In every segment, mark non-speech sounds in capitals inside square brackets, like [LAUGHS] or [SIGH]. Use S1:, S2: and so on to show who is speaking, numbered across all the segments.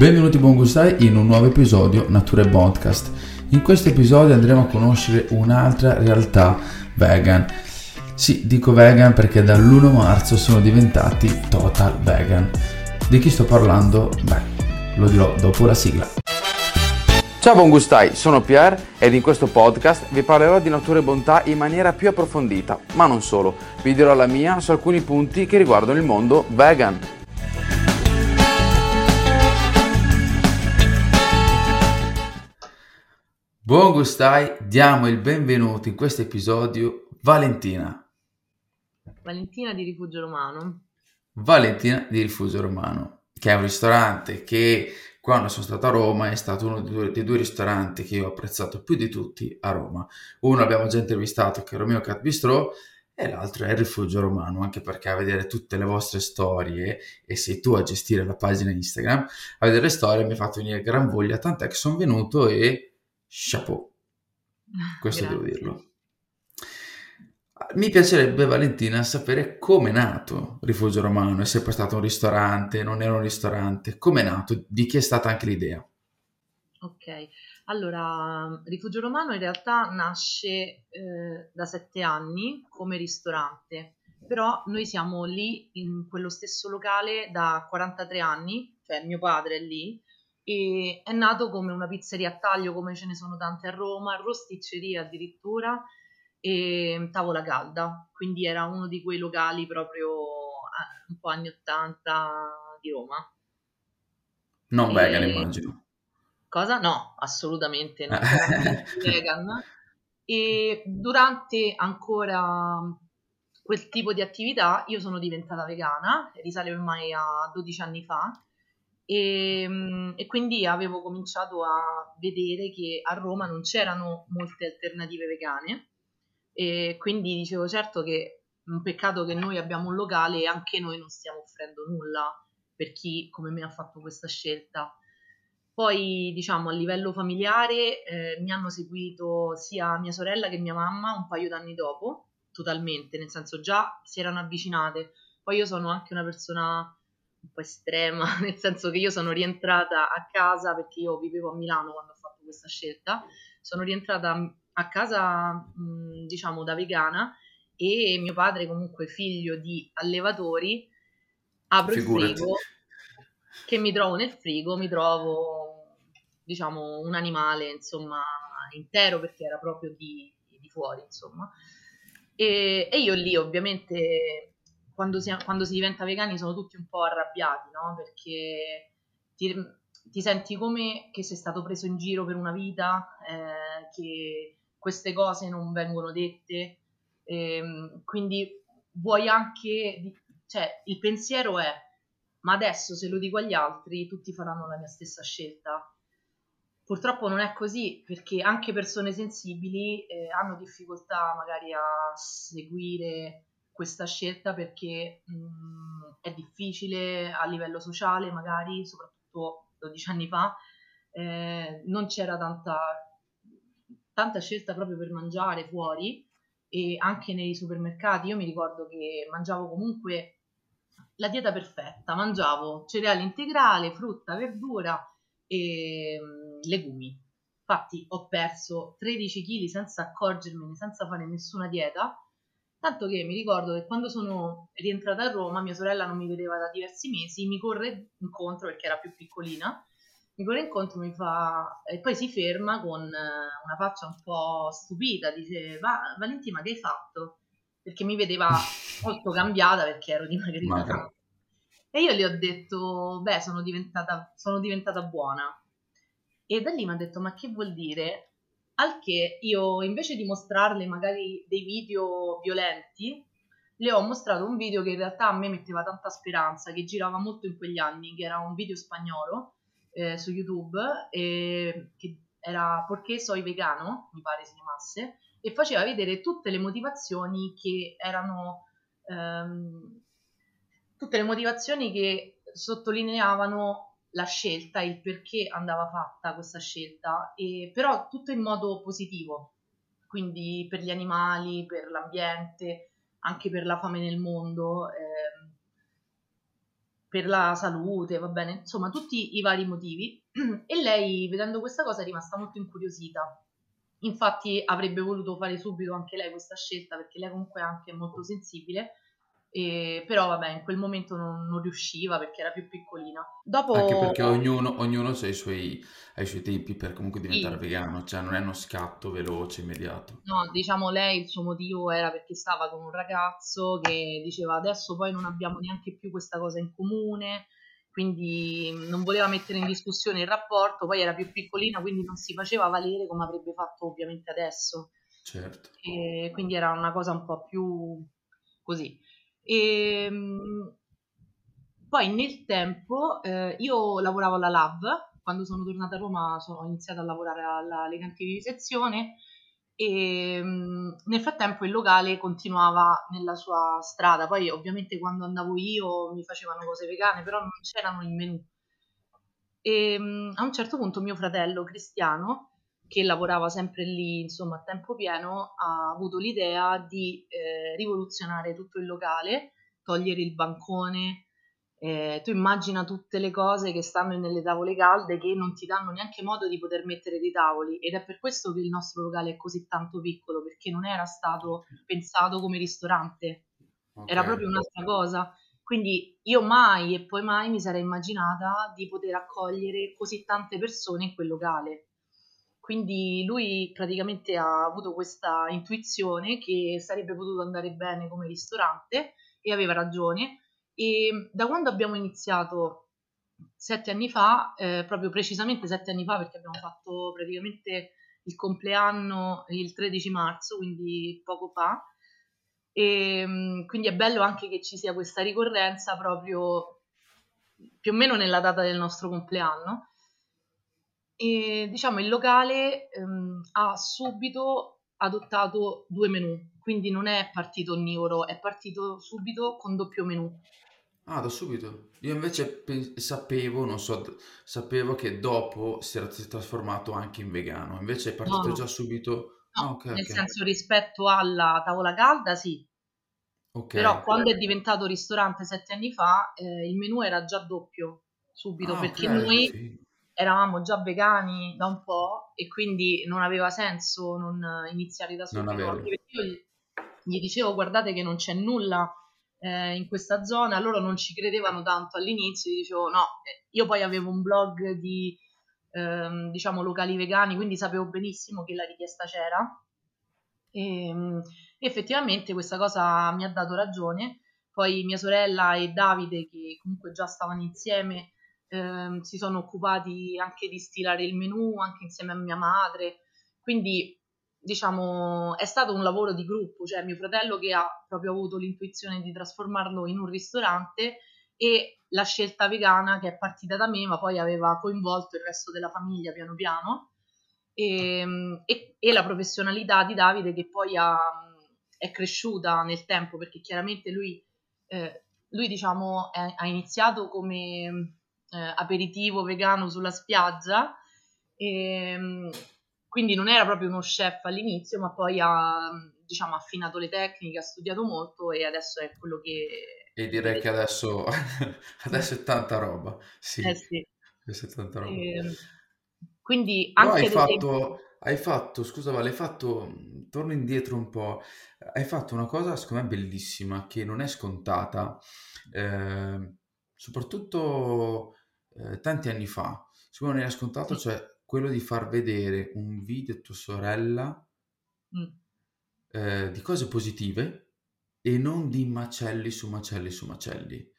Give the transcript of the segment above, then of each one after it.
S1: Benvenuti buon gustai in un nuovo episodio Nature Podcast. In questo episodio andremo a conoscere un'altra realtà vegan. Sì, dico vegan perché dall'1 marzo sono diventati total vegan. Di chi sto parlando? Beh, lo dirò dopo la sigla.
S2: Ciao buon gustai, sono Pierre ed in questo podcast vi parlerò di natura e bontà in maniera più approfondita, ma non solo, vi dirò la mia su alcuni punti che riguardano il mondo vegan.
S1: Buon gustai, diamo il benvenuto in questo episodio Valentina.
S3: Valentina di Rifugio Romano.
S1: Valentina di Rifugio Romano, che è un ristorante che quando sono stato a Roma è stato uno dei due, dei due ristoranti che io ho apprezzato più di tutti a Roma. Uno abbiamo già intervistato che è Romeo Cat Bistro e l'altro è il Rifugio Romano, anche perché a vedere tutte le vostre storie e sei tu a gestire la pagina Instagram, a vedere le storie mi ha fatto venire gran voglia, tant'è che sono venuto e chapeau. Questo
S3: Grazie.
S1: devo dirlo. Mi piacerebbe, Valentina, sapere come è nato Rifugio Romano. È sempre stato un ristorante, non era un ristorante. Come è nato? Di chi è stata anche l'idea?
S3: Ok, allora Rifugio Romano in realtà nasce eh, da sette anni come ristorante, però noi siamo lì in quello stesso locale da 43 anni, cioè mio padre è lì, e è nato come una pizzeria a taglio come ce ne sono tante a Roma, rosticceria addirittura e tavola calda, quindi era uno di quei locali proprio eh, un po' anni 80 di Roma.
S1: Non
S3: E-
S1: vegan, immagino.
S3: Cosa? No, assolutamente non era [LAUGHS] vegan. E durante ancora quel tipo di attività io sono diventata vegana, risale ormai a 12 anni fa, e, mm, e quindi avevo cominciato a vedere che a Roma non c'erano molte alternative vegane e quindi dicevo certo che è un peccato che noi abbiamo un locale e anche noi non stiamo offrendo nulla per chi come me ha fatto questa scelta. Poi, diciamo, a livello familiare eh, mi hanno seguito sia mia sorella che mia mamma un paio d'anni dopo, totalmente, nel senso già si erano avvicinate. Poi io sono anche una persona un po' estrema, [LAUGHS] nel senso che io sono rientrata a casa perché io vivevo a Milano quando ho fatto questa scelta. Sono rientrata a casa, mh, diciamo, da vegana e mio padre, comunque figlio di allevatori, apro il
S1: Figurati.
S3: frigo che mi trovo nel frigo, mi trovo, diciamo, un animale, insomma, intero perché era proprio di, di fuori, insomma. E, e io lì, ovviamente, quando si, quando si diventa vegani sono tutti un po' arrabbiati, no? Perché ti, ti senti come che sei stato preso in giro per una vita, eh, che queste cose non vengono dette, ehm, quindi vuoi anche, cioè il pensiero è ma adesso se lo dico agli altri tutti faranno la mia stessa scelta. Purtroppo non è così perché anche persone sensibili eh, hanno difficoltà magari a seguire questa scelta perché mh, è difficile a livello sociale, magari soprattutto 12 anni fa, eh, non c'era tanta, tanta scelta proprio per mangiare fuori e anche nei supermercati. Io mi ricordo che mangiavo comunque la dieta perfetta, mangiavo cereale integrale, frutta, verdura e mm, legumi. Infatti ho perso 13 kg senza accorgermene, senza fare nessuna dieta, tanto che mi ricordo che quando sono rientrata a Roma, mia sorella non mi vedeva da diversi mesi, mi corre incontro perché era più piccolina, mi corre incontro, mi fa e poi si ferma con eh, una faccia un po' stupita, dice "Va- Valentina, che hai fatto? Perché mi vedeva [LAUGHS] molto cambiata perché ero dimagrita
S1: Magra.
S3: E io le ho detto, beh, sono diventata, sono diventata buona. E da lì mi ha detto, ma che vuol dire? Al che io, invece di mostrarle magari dei video violenti, le ho mostrato un video che in realtà a me metteva tanta speranza, che girava molto in quegli anni, che era un video spagnolo eh, su YouTube, eh, che era Perché soy vegano, mi pare si chiamasse, e faceva vedere tutte le motivazioni che erano... ehm, tutte le motivazioni che sottolineavano la scelta, il perché andava fatta questa scelta, e, però tutto in modo positivo, quindi per gli animali, per l'ambiente, anche per la fame nel mondo. ehm. per la salute, va bene, insomma tutti i vari motivi e lei vedendo questa cosa è rimasta molto incuriosita. Infatti avrebbe voluto fare subito anche lei questa scelta perché lei comunque è anche molto sensibile e, però vabbè, in quel momento non, non, riusciva perché era più piccolina. Dopo...
S1: Anche perché ognuno, ognuno ha, i suoi, ha i suoi tempi per comunque diventare sì. vegano, cioè non è uno scatto veloce, immediato.
S3: No, diciamo lei il suo motivo era perché stava con un ragazzo che diceva adesso poi non abbiamo neanche più questa cosa in comune, quindi non voleva mettere in discussione il rapporto, poi era più piccolina, quindi non si faceva valere come avrebbe fatto ovviamente adesso.
S1: Certo.
S3: E quindi era una cosa un po' più così. E, ehm, poi nel tempo eh, io lavoravo alla LAV, quando sono tornata a Roma sono iniziata a lavorare alla Legantieri di sezione e ehm, nel frattempo il locale continuava nella sua strada, poi ovviamente quando andavo io mi facevano cose vegane, però non c'erano in menù. E ehm, a un certo punto mio fratello Cristiano, che lavorava sempre lì, insomma, a tempo pieno, ha avuto l'idea di eh, rivoluzionare tutto il locale, togliere il bancone. Eh, tu immagina tutte le cose che stanno nelle tavole calde che non ti danno neanche modo di poter mettere dei tavoli ed è per questo che il nostro locale è così tanto piccolo perché non era stato pensato come ristorante, okay. era proprio un'altra cosa. Quindi io mai e poi mai mi sarei immaginata di poter accogliere così tante persone in quel locale. Quindi lui praticamente ha avuto questa intuizione che sarebbe potuto andare bene come ristorante e aveva ragione. E da quando abbiamo iniziato sette anni fa, eh, proprio precisamente sette anni fa, perché abbiamo fatto praticamente il compleanno il 13 marzo, quindi poco fa. E mm, quindi è bello anche che ci sia questa ricorrenza proprio più o meno nella data del nostro compleanno e diciamo il locale ehm, ha subito adottato due menù, quindi non è partito onnivoro, è partito subito con doppio menù.
S1: Ah, da subito. Io invece pe- sapevo, non so, sapevo che dopo si era trasformato anche in vegano, invece è partito
S3: no,
S1: già subito.
S3: No, ah, okay, nel okay. senso rispetto alla tavola calda, sì. Okay. Però quando è diventato ristorante sette anni fa, eh, il menù era già doppio subito, ah, perché noi sì eravamo già vegani da un po' e quindi non aveva senso non iniziare da subito. Io gli, dicevo guardate che non c'è nulla eh, in questa zona, loro non ci credevano tanto all'inizio, gli dicevo no, eh, io poi avevo un blog di ehm, diciamo locali vegani, quindi sapevo benissimo che la richiesta c'era e ehm, effettivamente questa cosa mi ha dato ragione. Poi mia sorella e Davide, che comunque già stavano insieme, eh, si sono occupati anche di stilare il menù, anche insieme a mia madre, quindi diciamo è stato un lavoro di gruppo, cioè mio fratello che ha proprio avuto l'intuizione di trasformarlo in un ristorante e la scelta vegana che è partita da me ma poi aveva coinvolto il resto della famiglia piano piano. E, ehm, e, e la professionalità di Davide che poi ha, è cresciuta nel tempo perché chiaramente lui, eh, lui diciamo è, ha iniziato come eh, aperitivo vegano sulla spiaggia. E, ehm, quindi non era proprio uno chef all'inizio, ma poi ha diciamo, affinato le tecniche, ha studiato molto e adesso è quello che...
S1: E direi che adesso, [LAUGHS] adesso è tanta roba. Sì,
S3: eh sì.
S1: Adesso è tanta roba. E,
S3: ehm, quindi anche...
S1: hai fatto, hai fatto, scusa Vale, hai fatto, torno indietro un po', hai fatto una cosa secondo me bellissima che non è scontata, eh, soprattutto eh, tanti anni fa, secondo me non era scontato, cioè quello di far vedere un video a tua sorella mm. eh, di cose positive e non di macelli su macelli su macelli.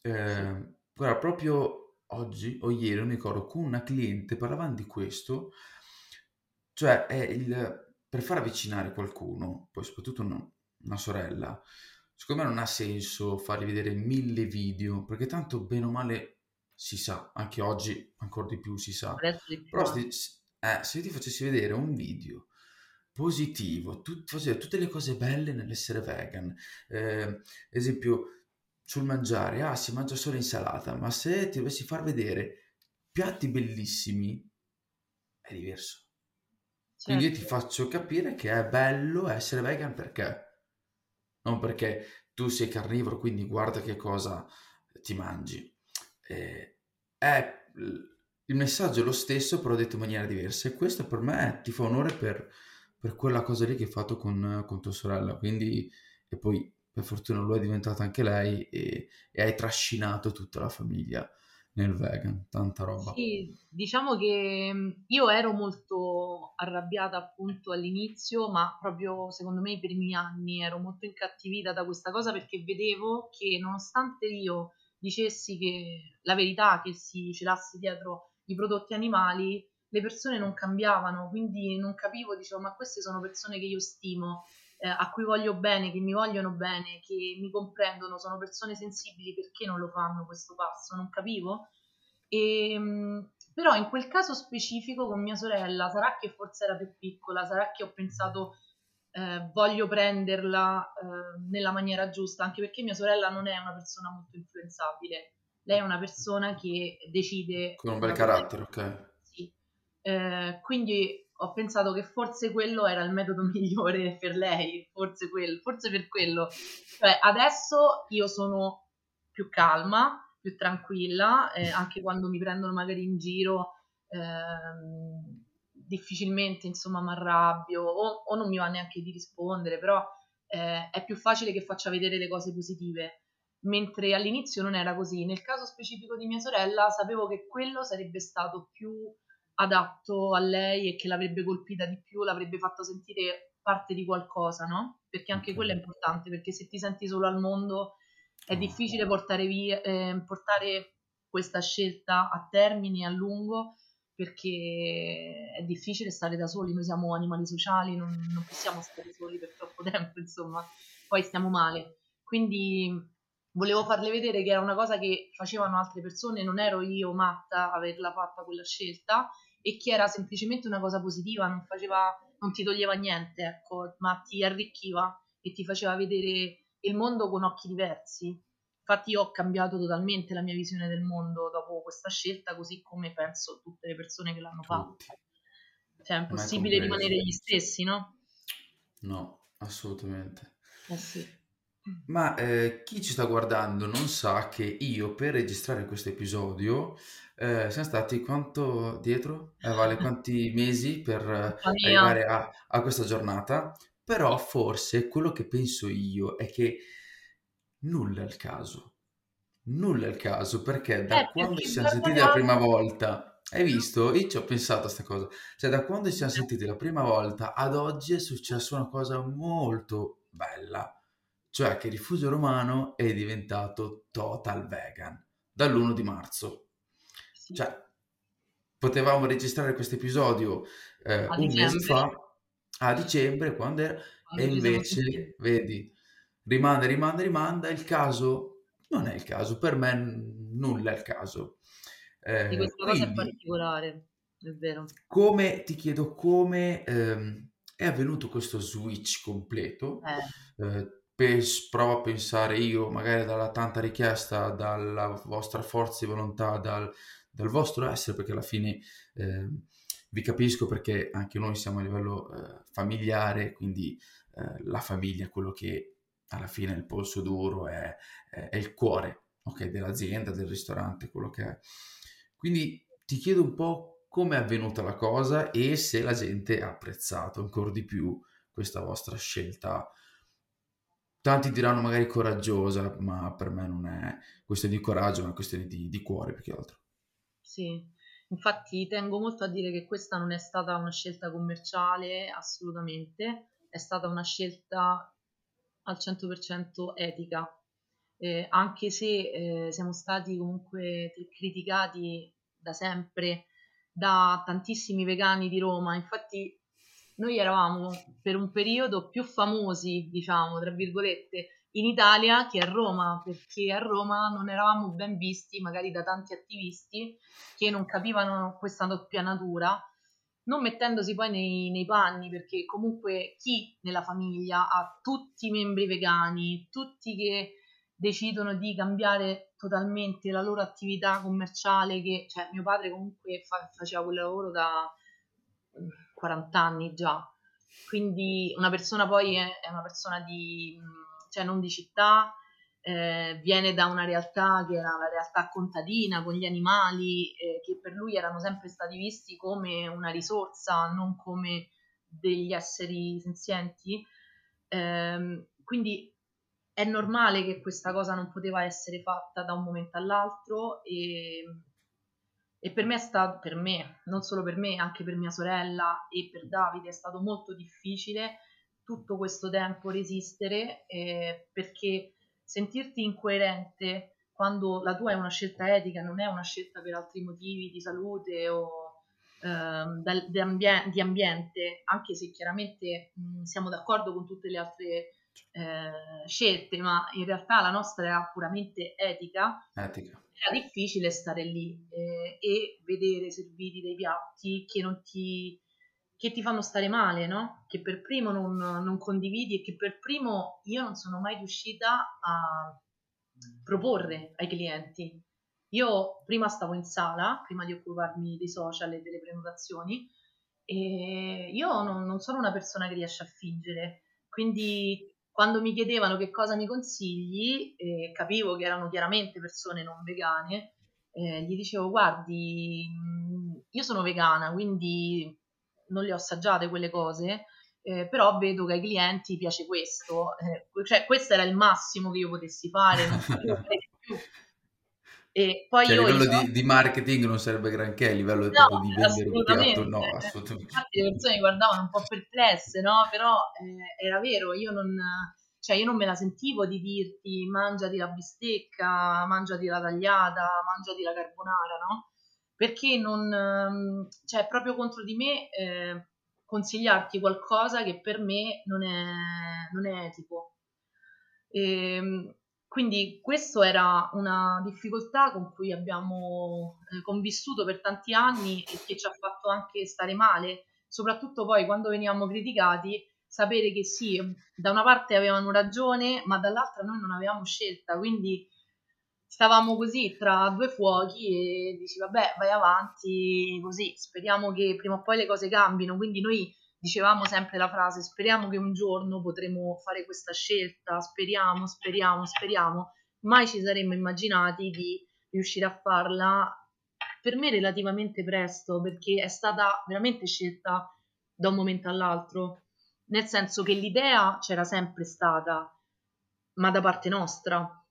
S1: Eh, guarda, proprio oggi o ieri, non mi ricordo, con una cliente parlavamo di questo, cioè è il, per far avvicinare qualcuno, poi soprattutto una, una sorella, secondo me non ha senso fargli vedere mille video, perché tanto bene o male si sa, anche oggi ancora di più si sa. Però se, eh, se io ti facessi vedere un video positivo, tut, tutte le cose belle nell'essere vegan, eh, esempio sul mangiare, ah si mangia solo insalata, ma se ti dovessi far vedere piatti bellissimi è diverso. Certo. Quindi io ti certo. faccio capire che è bello essere vegan perché? Non perché tu sei carnivoro, quindi guarda che cosa ti mangi. Eh, è il messaggio è lo stesso, però detto in maniera diversa. E questo per me ti fa onore per, per quella cosa lì che hai fatto con, con tua sorella. Quindi, e poi per fortuna lo è diventata anche lei e, e hai trascinato tutta la famiglia nel vegan, tanta roba.
S3: Sì, diciamo che mm, io ero molto arrabbiata appunto all'inizio, ma proprio secondo me i primi anni ero molto incattivita da questa cosa perché vedevo che nonostante io dicessi che la verità, che si celassi dietro i prodotti animali, le persone non cambiavano, quindi non capivo, dicevo, ma queste sono persone che io stimo, eh, a cui voglio bene, che mi vogliono bene, che mi comprendono, sono persone sensibili, perché non lo fanno questo passo? Non capivo. E, ehm, però in quel caso specifico con mia sorella, sarà che forse era più piccola, sarà che ho pensato eh, voglio prenderla eh, nella maniera giusta, anche perché mia sorella non è una persona molto influenzabile, lei è una persona che decide...
S1: Con un bel carattere, ok.
S3: Sì, eh, quindi ho pensato che forse quello era il metodo [LAUGHS] migliore per lei, forse, quello, forse per quello. Cioè, adesso io sono più calma, più tranquilla, eh, anche quando mi prendono magari in giro, ehm, difficilmente insomma mi arrabbio o, o, non mi va neanche di rispondere, però eh, è più facile che faccia vedere le cose positive. Mentre all'inizio non era così. Nel caso specifico di mia sorella, sapevo che quello sarebbe stato più adatto a lei e che l'avrebbe colpita di più, l'avrebbe fatto sentire parte di qualcosa, no? Perché anche okay. quello è importante, perché se ti senti solo al mondo è difficile portare, via, eh, portare questa scelta a termine a lungo perché è difficile stare da soli, noi siamo animali sociali, non, non possiamo stare soli per troppo tempo, insomma, poi stiamo male. Quindi volevo farle vedere che era una cosa che facevano altre persone, non ero io matta a averla fatta quella scelta e che era semplicemente una cosa positiva, non, faceva, non ti toglieva niente, ecco, ma ti arricchiva e ti faceva vedere il mondo con occhi diversi. Infatti io ho cambiato totalmente la mia visione del mondo dopo questa scelta, così come penso tutte le persone che l'hanno fatta. Cioè è impossibile rimanere gli stessi, no?
S1: No, assolutamente.
S3: Eh sì.
S1: Ma eh, chi ci sta guardando non sa che io per registrare questo episodio eh, siamo stati quanto dietro? Eh, vale quanti [LAUGHS] mesi per eh, arrivare a, a questa giornata? Però forse quello che penso io è che nulla è il caso. Nulla è il caso perché da
S3: Eh,
S1: quando ci siamo sentiti la prima volta, hai visto? Io ci ho pensato a questa cosa. Cioè, da quando ci siamo sentiti la prima volta ad oggi è successa una cosa molto bella cioè che Rifugio Romano è diventato total vegan dall'1 di marzo.
S3: Sì.
S1: Cioè, potevamo registrare questo episodio eh, un
S3: dicembre.
S1: mese fa, a dicembre, quando era,
S3: Quando
S1: e invece, vedi, rimanda, rimanda, rimanda, il caso non è il caso, per me n- nulla è il caso. Eh,
S3: questa cosa è
S1: quindi,
S3: particolare, è vero.
S1: come, ti chiedo come ehm, è avvenuto questo switch completo?
S3: Eh,
S1: Eh, pes- provo a pensare io, magari dalla tanta richiesta, dalla vostra forza di volontà, dal, dal vostro essere, perché alla fine eh, vi capisco perché anche noi siamo a livello eh, familiare, quindi eh, la famiglia è quello che alla fine il polso duro, è, è- è il cuore, ok, dell'azienda, del ristorante, quello che è. Quindi ti chiedo un po' come è avvenuta la cosa e se la gente ha apprezzato ancora di più questa vostra scelta. Tanti diranno magari coraggiosa, ma per me non è questione di coraggio, è questione di, di cuore più che altro.
S3: sì, infatti tengo molto a dire che questa non è stata una scelta commerciale, assolutamente, è stata una scelta al 100% etica, Eh, anche se eh, siamo stati comunque criticati da sempre da tantissimi vegani di Roma, infatti noi eravamo per un periodo più famosi, diciamo, tra virgolette, in Italia che a Roma, perché a Roma non eravamo ben visti magari da tanti attivisti che non capivano questa doppia natura, non mettendosi poi nei, nei panni, perché comunque chi nella famiglia ha tutti i membri vegani, tutti che decidono di cambiare totalmente la loro attività commerciale, che cioè mio padre comunque fa- faceva quel lavoro da mm, 40 anni già, quindi una persona poi è, è una persona di, mm, cioè non di città, eh, viene da una realtà che era la realtà contadina con gli animali, eh, che per lui erano sempre stati visti come una risorsa, non come degli esseri senzienti. Eh, quindi è normale che questa cosa non poteva essere fatta da un momento all'altro e, e per me è stato, per me, non solo per me, anche per mia sorella e per Davide è stato molto difficile tutto questo tempo resistere eh, perché sentirti incoerente quando la tua è una scelta etica, non è una scelta per altri motivi di salute o ehm, di, ambien- di, ambiente, anche se chiaramente mh, siamo d'accordo con tutte le altre eh, scelte, ma in realtà la nostra era puramente etica,
S1: etica.
S3: era difficile stare lì eh, e vedere serviti dei piatti che non ti, che ti fanno stare male, no? Che per primo non, non condividi e che per primo io non sono mai riuscita a proporre ai clienti. Io prima stavo in sala, prima di occuparmi dei social e delle prenotazioni, e io non, non sono una persona che riesce a fingere, quindi quando mi chiedevano che cosa mi consigli, eh, capivo che erano chiaramente persone non vegane, eh, gli dicevo guardi, mm, io sono vegana, quindi non le ho assaggiate quelle cose, eh, però vedo che ai clienti piace questo, eh, cioè questo era il massimo che io potessi fare, non potevo fare di più.
S1: E poi cioè, io, a livello io... di, di, marketing non sarebbe granché, a livello no, di vendere un piatto, no,
S3: assolutamente. Infatti le persone mi guardavano un po' perplesse, no? Però eh, era vero, io non, cioè io non me la sentivo di dirti mangiati la bistecca, mangiati la tagliata, mangiati la carbonara, no? Perché non, ehm, cioè proprio contro di me eh, consigliarti qualcosa che per me non è, non è etico. E, ehm, quindi questa era una difficoltà con cui abbiamo eh, convissuto per tanti anni e che ci ha fatto anche stare male, soprattutto poi quando venivamo criticati, sapere che sì, da una parte avevano ragione, ma dall'altra noi non avevamo scelta, quindi stavamo così tra due fuochi e dici vabbè vai avanti così, speriamo che prima o poi le cose cambino, quindi noi dicevamo sempre la frase speriamo che un giorno potremo fare questa scelta, speriamo, speriamo, speriamo, mai ci saremmo immaginati di riuscire a farla per me relativamente presto perché è stata veramente scelta da un momento all'altro, nel senso che l'idea c'era sempre stata, ma da parte nostra.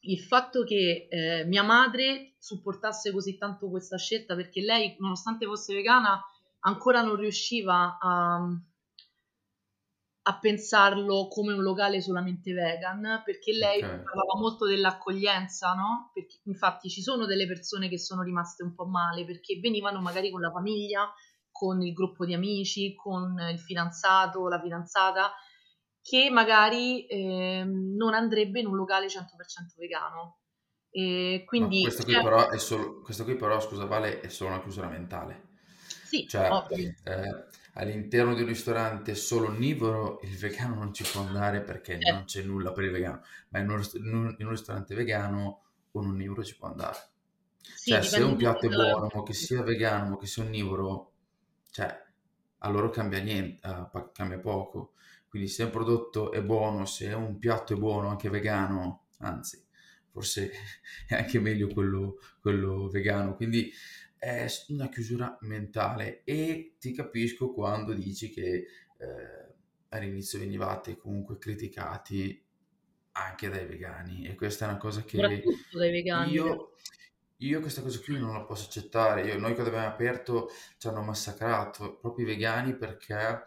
S3: Il fatto che eh, mia madre supportasse così tanto questa scelta perché lei, nonostante fosse vegana, ancora non riusciva a, a pensarlo come un locale solamente vegan perché lei okay. parlava molto dell'accoglienza, no? Perché infatti ci sono delle persone che sono rimaste un po' male perché venivano magari con la famiglia, con il gruppo di amici, con il fidanzato, la fidanzata, che magari eh, non andrebbe in un locale 100% vegano. E quindi,
S1: no, questo, qui cioè... però è solo, questo qui però, scusa Vale, è solo una chiusura mentale.
S3: Sì,
S1: cioè, eh, all'interno di un ristorante solo onnivoro il vegano non ci può andare perché eh. non c'è nulla per il vegano, ma in un, in un ristorante vegano un onnivoro ci può andare. Sì, cioè, se un piatto è buono, ma che sia vegano, ma che sia onnivoro, cioè, allora cambia niente, uh, cambia poco. Quindi se un prodotto è buono, se un piatto è buono, anche vegano, anzi, forse [LAUGHS] è anche meglio quello, quello vegano. Quindi è una chiusura mentale e ti capisco quando dici che eh, all'inizio venivate comunque criticati anche dai vegani e questa è una cosa che io, io questa cosa qui non la posso accettare. Io, noi quando abbiamo aperto ci hanno massacrato proprio i vegani perché,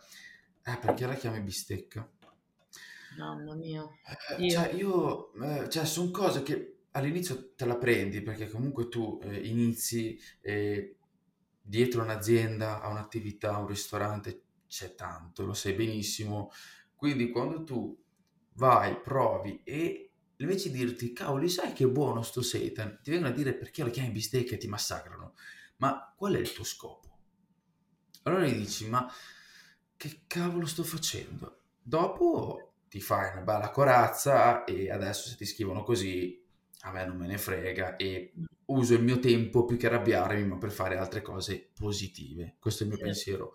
S1: eh, perché la chiami bistecca.
S3: Mamma mia.
S1: Eh, cioè, io, eh, cioè, sono cose che all'inizio te la prendi perché comunque tu eh, inizi eh, dietro un'azienda, a un'attività, a un ristorante, c'è tanto, lo sai benissimo. Quindi quando tu vai, provi e invece di dirti, cavoli, sai che buono sto seitan, ti vengono a dire perché lo chiami bistecca e ti massacrano. Ma qual è il tuo scopo? Allora gli dici, ma che cavolo sto facendo? Dopo ti fai una bella corazza e adesso se ti scrivono così a me non me ne frega e uso il mio tempo più che arrabbiarmi, ma per fare altre cose positive. Questo è il mio sì. pensiero.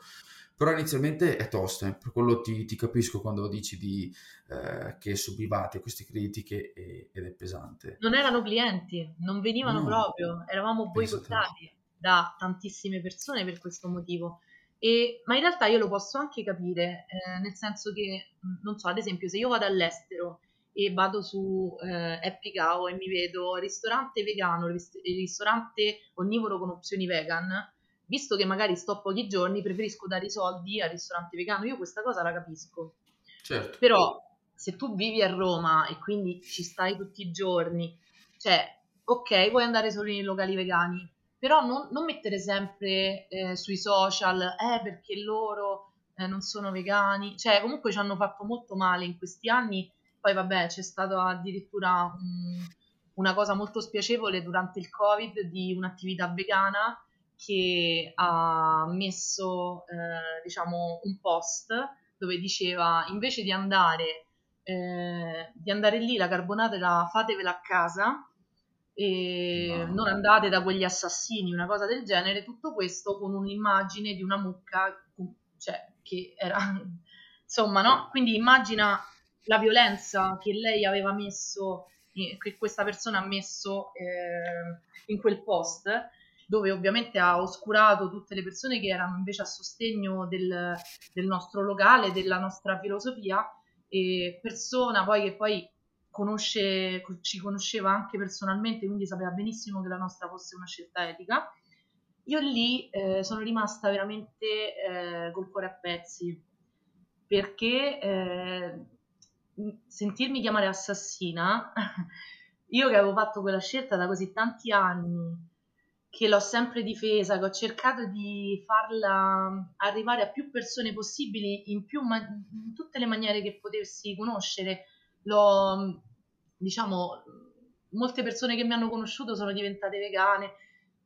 S1: Però inizialmente è tosta, eh, per quello ti, ti, capisco quando dici di, eh, che subivate queste critiche e, ed è pesante.
S3: Non erano clienti, non venivano no. proprio, eravamo boicottati da tantissime persone per questo motivo. E, ma in realtà io lo posso anche capire, eh, nel senso che, non so, ad esempio, se io vado all'estero e vado su eh, Happy Cow e mi vedo ristorante vegano, ristorante onnivoro con opzioni vegan, visto che magari sto pochi giorni, preferisco dare i soldi al ristorante vegano. Io questa cosa la capisco.
S1: Certo.
S3: Però se tu vivi a Roma e quindi ci stai tutti i giorni, cioè, ok, puoi andare solo nei locali vegani, però non, non mettere sempre eh, sui social, eh, perché loro eh, non sono vegani, cioè comunque ci hanno fatto molto male in questi anni, poi vabbè c'è stata addirittura un, una cosa molto spiacevole durante il Covid di un'attività vegana che ha messo eh, diciamo un post dove diceva invece di andare, eh, di andare lì la carbonata fatevela a casa no. non andate da quegli assassini, una cosa del genere, tutto questo con un'immagine di una mucca cioè, che era [LAUGHS] insomma no? Quindi immagina la violenza che lei aveva messo, che questa persona ha messo eh, in quel post dove ovviamente ha oscurato tutte le persone che erano invece a sostegno del, del nostro locale, della nostra filosofia, e persona poi che poi conosce, ci conosceva anche personalmente, quindi sapeva benissimo che la nostra fosse una scelta etica. Io lì eh, sono rimasta veramente eh, col cuore a pezzi, perché eh, sentirmi chiamare assassina, [LAUGHS] io che avevo fatto quella scelta da così tanti anni, che l'ho sempre difesa, che ho cercato di farla arrivare a più persone possibili in, più in tutte le maniere che potessi conoscere. L'ho, diciamo, molte persone che mi hanno conosciuto sono diventate vegane.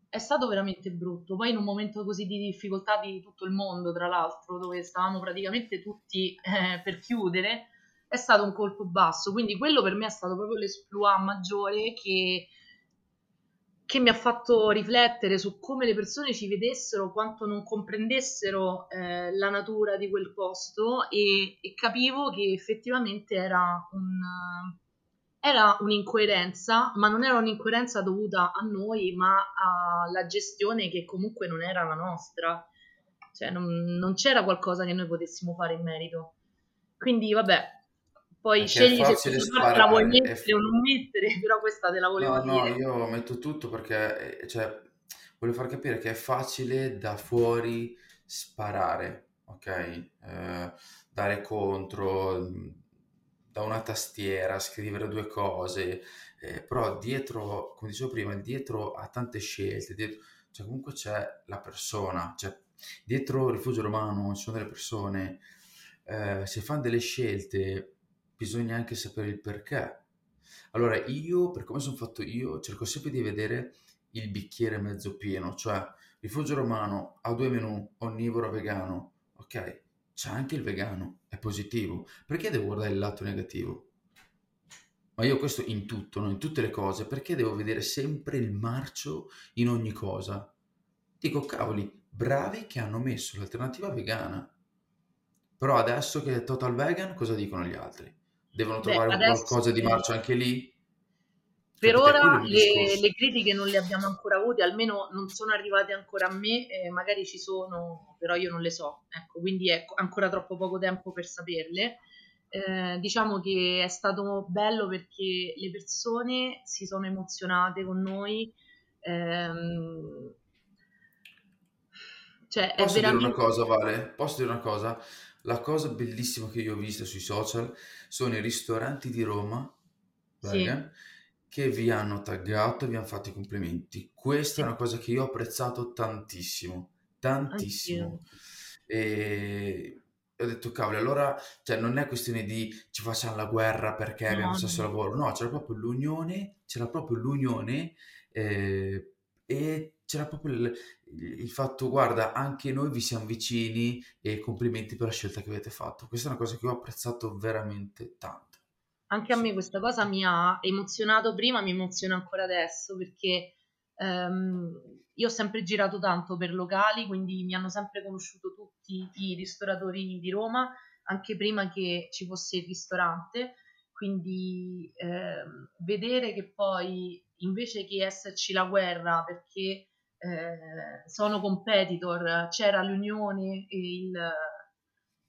S3: È stato veramente brutto. Poi in un momento così di difficoltà di tutto il mondo, tra l'altro, dove stavamo praticamente tutti eh, per chiudere, è stato un colpo basso. Quindi quello per me è stato proprio l'esploit maggiore che che mi ha fatto riflettere su come le persone ci vedessero, quanto non comprendessero eh, la natura di quel posto e, e capivo che effettivamente era, un, era un'incoerenza, ma non era un'incoerenza dovuta a noi, ma alla gestione che comunque non era la nostra. Cioè non, non c'era qualcosa che noi potessimo fare in merito. Quindi vabbè, poi scegli se la vuoi mettere f... o non mettere, [LAUGHS] però questa te la volevo
S1: no,
S3: dire.
S1: No, io metto tutto perché, eh, cioè, voglio far capire che è facile da fuori sparare, ok? Eh, dare contro, mm, da una tastiera, scrivere due cose, eh, però dietro, come dicevo prima, dietro a tante scelte, dietro, cioè comunque c'è la persona, cioè dietro il rifugio romano ci sono delle persone, eh, se fanno delle scelte bisogna anche sapere il perché. Allora, io, per come sono fatto io, cerco sempre di vedere il bicchiere mezzo pieno, cioè rifugio romano ha due menù, onnivoro, vegano, ok? C'è anche il vegano, è positivo. Perché devo guardare il lato negativo? Ma io questo in tutto, no? in tutte le cose, perché devo vedere sempre il marcio in ogni cosa? Dico, cavoli, bravi che hanno messo l'alternativa vegana. Però adesso che è total vegan, cosa dicono gli altri? Devono trovare Beh, adesso... qualcosa di marcio anche lì?
S3: Per ora le, le, critiche non le abbiamo ancora avute, almeno non sono arrivate ancora a me, eh, magari ci sono, però io non le so, ecco, quindi è ancora troppo poco tempo per saperle. Eh, diciamo che è stato bello perché le persone si sono emozionate con noi. Ehm,
S1: cioè, Posso veramente... dire una cosa, Vale? Posso dire una cosa? La cosa bellissima che io ho visto sui social sono i ristoranti di Roma
S3: sì.
S1: Che vi hanno taggato e vi hanno fatto i complimenti. Questa è una cosa che io ho apprezzato tantissimo, tantissimo. E ho detto, cavolo, allora cioè, non è questione di ci facciamo la guerra perché no, abbiamo lo stesso lavoro, no, c'era proprio l'unione, c'era proprio l'unione eh, e c'era proprio il, il, fatto, guarda, anche noi vi siamo vicini e complimenti per la scelta che avete fatto. Questa è una cosa che ho apprezzato veramente tanto.
S3: Anche a me questa cosa mi ha emozionato prima, mi emoziona ancora adesso perché ehm, io ho sempre girato tanto per locali, quindi mi hanno sempre conosciuto tutti i ristoratori di Roma, anche prima che ci fosse il ristorante. Quindi ehm, vedere che poi invece che esserci la guerra perché eh, sono competitor, c'era l'unione e il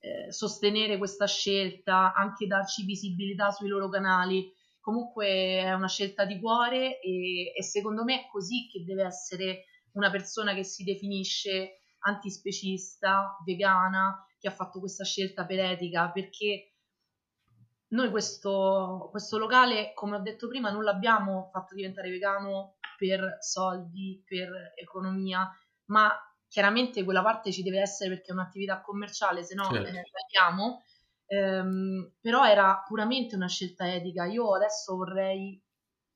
S3: eh, sostenere questa scelta, anche darci visibilità sui loro canali, comunque è una scelta di cuore e, e secondo me è così che deve essere una persona che si definisce antispecista, vegana, che ha fatto questa scelta per etica, perché noi questo, questo locale, come ho detto prima, non l'abbiamo fatto diventare vegano per soldi, per economia, ma chiaramente quella parte ci deve essere perché è un'attività commerciale, se no certo. eh, tagliamo ehm, però era puramente una scelta etica. Io adesso vorrei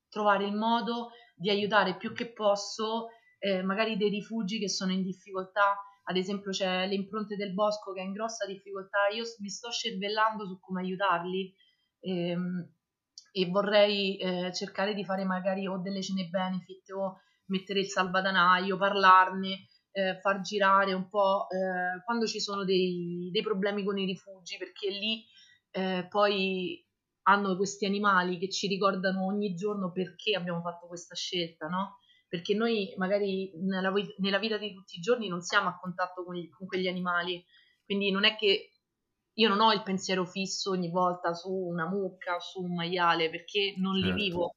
S3: trovare il modo di aiutare più che posso eh, magari dei rifugi che sono in difficoltà, ad esempio c'è le impronte del bosco che è in grossa difficoltà, io mi sto cervellando su come aiutarli ehm, e vorrei eh, cercare di fare magari o delle cene benefit o mettere il salvadanaio, parlarne, eh, far girare un po' eh, quando ci sono dei, dei, problemi con i rifugi, perché lì eh, poi hanno questi animali che ci ricordano ogni giorno perché abbiamo fatto questa scelta, no? Perché noi magari nella, nella vita di tutti i giorni non siamo a contatto con, gli, con quegli animali, quindi non è che io non ho il pensiero fisso ogni volta su una mucca, su un maiale, perché non certo. li vivo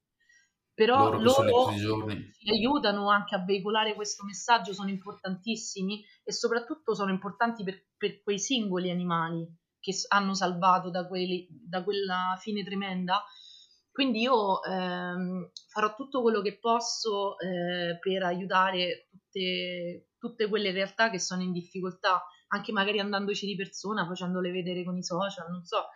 S3: però loro, loro aiutano anche a veicolare questo messaggio, sono importantissimi e soprattutto sono importanti per, per quei singoli animali che hanno salvato da, quelli, da quella fine tremenda. Quindi io ehm, farò tutto quello che posso eh, per aiutare tutte, tutte quelle realtà che sono in difficoltà, anche magari andandoci di persona, facendole vedere con i social, non so.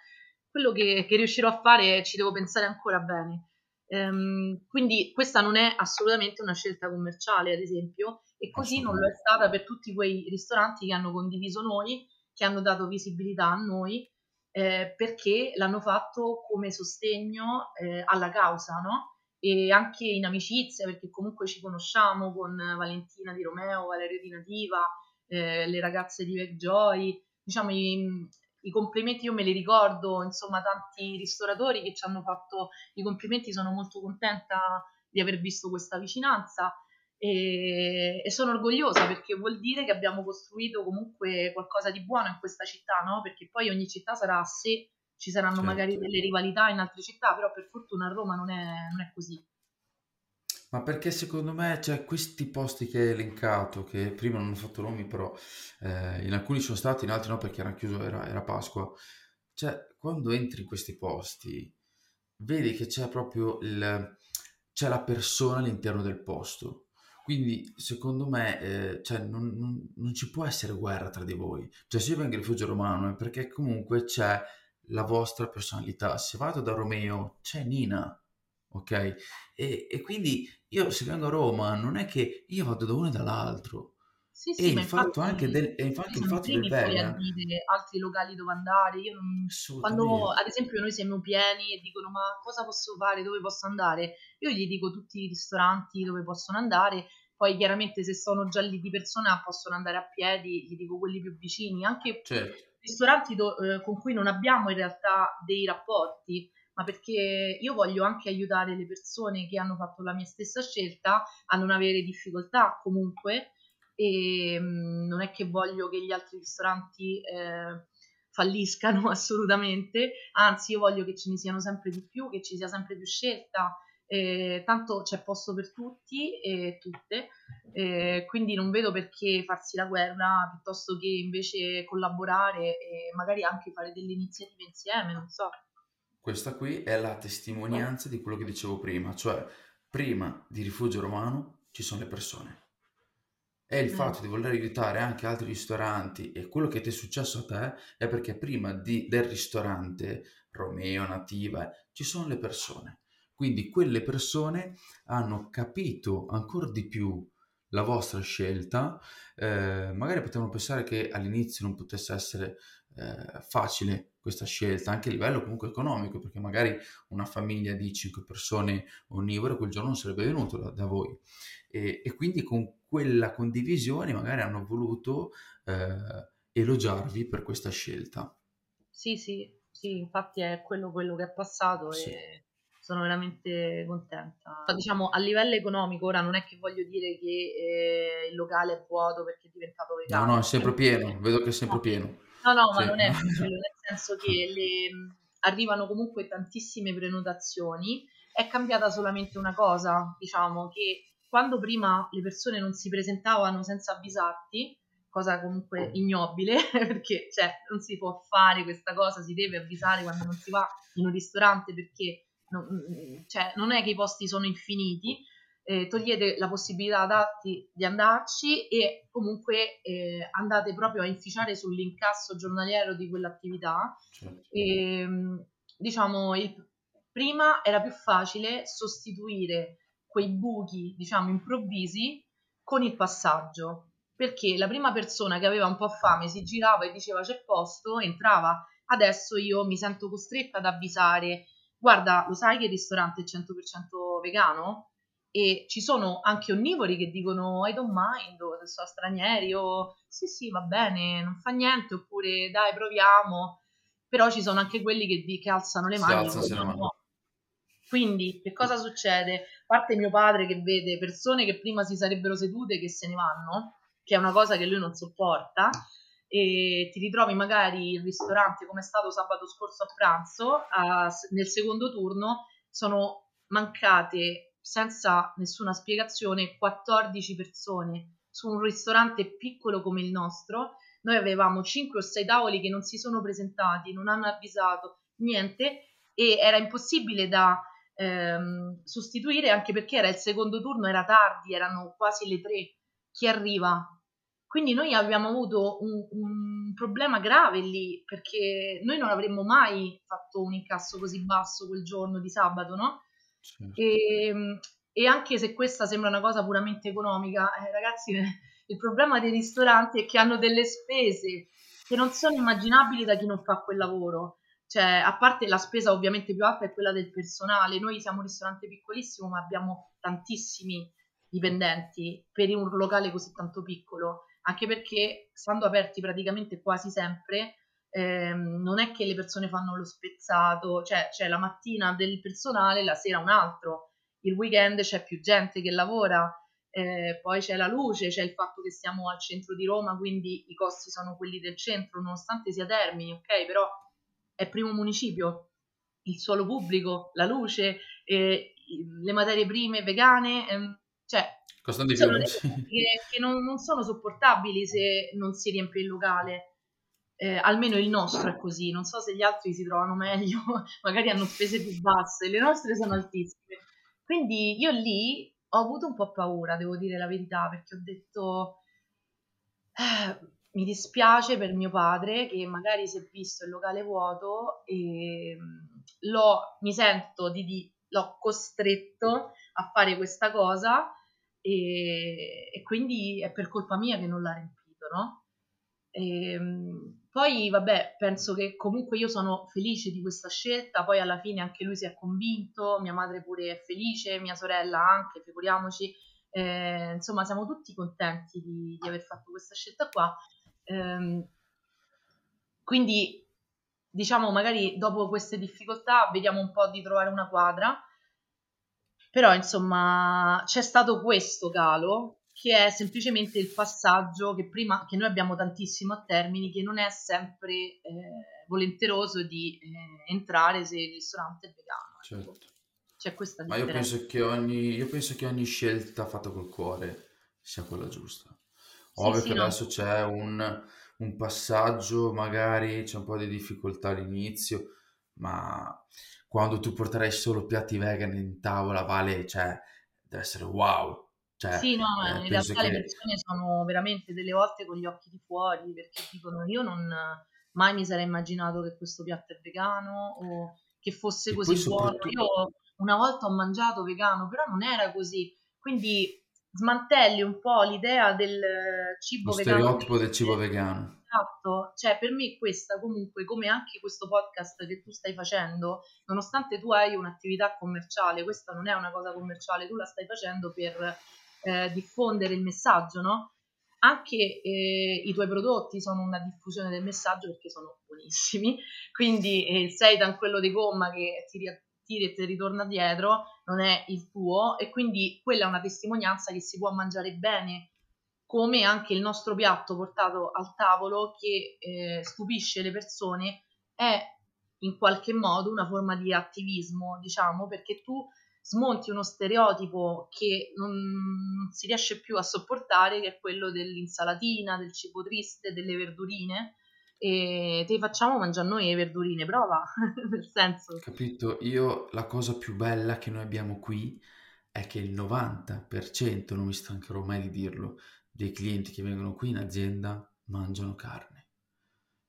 S3: Quello che, che riuscirò a fare ci devo pensare ancora bene Ehm, quindi questa non è assolutamente una scelta commerciale, ad esempio, e così non lo è stata per tutti quei ristoranti che hanno condiviso noi, che hanno dato visibilità a noi, eh, perché l'hanno fatto come sostegno eh, alla causa, no? E anche in amicizia, perché comunque ci conosciamo con Valentina di Romeo, Valerio di Nativa, eh, le ragazze di Vegjoy, diciamo i, i complimenti io me li ricordo, insomma tanti ristoratori che ci hanno fatto i complimenti, sono molto contenta di aver visto questa vicinanza e, e, sono orgogliosa perché vuol dire che abbiamo costruito comunque qualcosa di buono in questa città, no? Perché poi ogni città sarà a sé, ci saranno certo. magari delle rivalità in altre città, però per fortuna a Roma non è, non è così.
S1: Ma perché secondo me, cioè, questi posti che hai elencato, che prima non ho fatto nomi, però eh, in alcuni sono stati, in altri no perché era chiuso, era, era Pasqua. Cioè, quando entri in questi posti, vedi che c'è proprio il, c'è la persona all'interno del posto. Quindi, secondo me, eh, cioè, non, non, non ci può essere guerra tra di voi. Cioè, se io vengo in rifugio romano è perché comunque c'è la vostra personalità. Se vado da Romeo, c'è Nina, ok? E, e quindi io se vengo a Roma non è che io vado da uno e dall'altro.
S3: Sì, sì,
S1: e il fatto anche del, e infatti il fatto del vegan
S3: a dire altri locali dove andare. Io non, quando ad esempio noi siamo pieni e dicono ma cosa posso fare? Dove posso andare? Io gli dico tutti i ristoranti dove possono andare. Poi chiaramente se sono già lì di persona possono andare a piedi gli dico quelli più vicini. Anche certo. ristoranti do, eh, con cui non abbiamo in realtà dei rapporti ma perché io voglio anche aiutare le persone che hanno fatto la mia stessa scelta a non avere difficoltà comunque. E mm, non è che voglio che gli altri ristoranti eh, falliscano [LAUGHS] assolutamente, anzi io voglio che ce ne siano sempre di più, che ci sia sempre più scelta, eh, tanto c'è posto per tutti e tutte, eh, quindi non vedo perché farsi la guerra piuttosto che invece collaborare e magari anche fare delle iniziative insieme, non so.
S1: Questa qui è la testimonianza di quello che dicevo prima, cioè prima di Rifugio Romano ci sono le persone. E il mm. fatto di voler aiutare anche altri ristoranti e quello che ti è successo a te è perché prima di, del ristorante Romeo, Nativa, ci sono le persone. Quindi quelle persone hanno capito ancora di più la vostra scelta. Eh, magari potevano pensare che all'inizio non potesse essere eh, facile questa scelta, anche a livello comunque economico, perché magari una famiglia di 5 persone onnivore quel giorno non sarebbe venuto da, da voi. E, e, quindi con quella condivisione magari hanno voluto eh, elogiarvi per questa scelta.
S3: Sì, sì, sì, infatti è quello, quello che è passato sì. e sono veramente contenta. Diciamo a livello economico, ora non è che voglio dire che eh, il locale è vuoto perché è diventato vegano.
S1: No, no, è sempre pieno, vedo che è sempre no. pieno.
S3: No, no, ma sì. non è quello, nel senso che le, arrivano comunque tantissime prenotazioni. È cambiata solamente una cosa, diciamo, che quando prima le persone non si presentavano senza avvisarti, cosa comunque ignobile, [LAUGHS] perché cioè, non si può fare questa cosa, si deve avvisare quando non si va in un ristorante perché non, cioè, non è che i posti sono infiniti, eh, togliete la possibilità ad altri di andarci e comunque eh, andate proprio a inficiare sull'incasso giornaliero di quell'attività. Certo. E, ehm, diciamo, il, prima era più facile sostituire quei buchi, diciamo, improvvisi con il passaggio, perché la prima persona che aveva un po' fame si girava e diceva c'è posto, entrava. Adesso io mi sento costretta ad avvisare, guarda, lo sai che il ristorante è 100% vegano? E ci sono anche onnivori che dicono I don't mind, o se sono stranieri, o sì sì va bene, non fa niente, oppure dai proviamo, però ci sono anche quelli che, che alzano le mani.
S1: No.
S3: Quindi che cosa succede? A parte mio padre che vede persone che prima si sarebbero sedute che se ne vanno, che è una cosa che lui non sopporta, e ti ritrovi magari il ristorante come è stato sabato scorso a pranzo, a, nel secondo turno sono mancate senza nessuna spiegazione 14 persone su un ristorante piccolo come il nostro. Noi avevamo 5 o 6 tavoli che non si sono presentati, non hanno avvisato niente e era impossibile da ehm, sostituire anche perché era il secondo turno, era tardi, erano quasi le 3. Chi arriva? Quindi noi abbiamo avuto un, un problema grave lì perché noi non avremmo mai fatto un incasso così basso quel giorno di sabato, no? Certo. E, ehm, e, anche se questa sembra una cosa puramente economica, eh, ragazzi, [LAUGHS] il problema dei ristoranti è che hanno delle spese che non sono immaginabili da chi non fa quel lavoro. Cioè, a parte la spesa ovviamente più alta è quella del personale, noi siamo un ristorante piccolissimo, ma abbiamo tantissimi dipendenti per un locale così tanto piccolo, anche perché stando aperti praticamente quasi sempre, ehm, non è che le persone fanno lo spezzato, cioè c'è la mattina del personale, la sera un altro, il weekend c'è più gente che lavora, eh, poi c'è la luce, c'è il fatto che siamo al centro di Roma, quindi i costi sono quelli del centro, nonostante sia Termini, ok, però è primo municipio, il suolo pubblico, la luce, eh, le materie prime vegane, ehm, cioè
S1: costano di più.
S3: che, che non, non, sono sopportabili se non si riempie il locale eh, almeno il nostro è così, non so se gli altri si trovano meglio, [LAUGHS] magari hanno spese più basse, le nostre sono altissime. Quindi io lì ho avuto un po' paura, devo dire la verità, perché ho detto eh, mi dispiace per mio padre che magari si è visto il locale vuoto e mm, mi sento di, di l'ho costretto a fare questa cosa e, e, quindi è per colpa mia che non l'ha riempito, no? E, ehm, poi, vabbè, penso che comunque io sono felice di questa scelta, poi alla fine anche lui si è convinto, mia madre pure è felice, mia sorella anche, figuriamoci. Eh, insomma, siamo tutti contenti di, di, aver fatto questa scelta qua. Eh, quindi, diciamo, magari dopo queste difficoltà vediamo un po' di trovare una quadra. Però, insomma, c'è stato questo calo che è semplicemente il passaggio che prima, che noi abbiamo tantissimo a termini, che non è sempre eh, volenteroso di eh, entrare se il ristorante è vegano. Ecco.
S1: Certo.
S3: C'è questa
S1: differenza. Ma io penso, che ogni, io penso che ogni scelta fatta col cuore sia quella giusta. Ovvio sì, che no. adesso c'è un, un passaggio, magari c'è un po' di difficoltà all'inizio, ma quando tu porterai solo piatti vegan in tavola vale, cioè, deve essere wow, cioè,
S3: sì, no, eh, in realtà che... le persone sono veramente delle volte con gli occhi di fuori perché dicono io non mai mi sarei immaginato che questo piatto è vegano o che fosse e così buono. Soprattutto... Io una volta ho mangiato vegano, però non era così. Quindi smantelli un po' l'idea del cibo
S1: Lo
S3: vegano.
S1: stereotipo del cibo vegano.
S3: Esatto, cioè per me questa comunque, come anche questo podcast che tu stai facendo, nonostante tu hai un'attività commerciale, questa non è una cosa commerciale, tu la stai facendo per eh, diffondere il messaggio, no? Anche eh, i tuoi prodotti sono una diffusione del messaggio perché sono buonissimi, [LAUGHS] quindi eh, il seitan, quello di gomma che ti tiri e ti ritorna dietro, non è il tuo e quindi quella è una testimonianza che si può mangiare bene come anche il nostro piatto portato al tavolo che eh, stupisce le persone è in qualche modo una forma di attivismo, diciamo, perché tu smonti uno stereotipo che non, si riesce più a sopportare, che è quello dell'insalatina, del cibo triste, delle verdurine, e ti facciamo mangiare noi le verdurine, prova, [LAUGHS] nel senso...
S1: Capito? Io la cosa più bella che noi abbiamo qui è che il 90%, non mi stancherò mai di dirlo, dei clienti che vengono qui in azienda mangiano carne,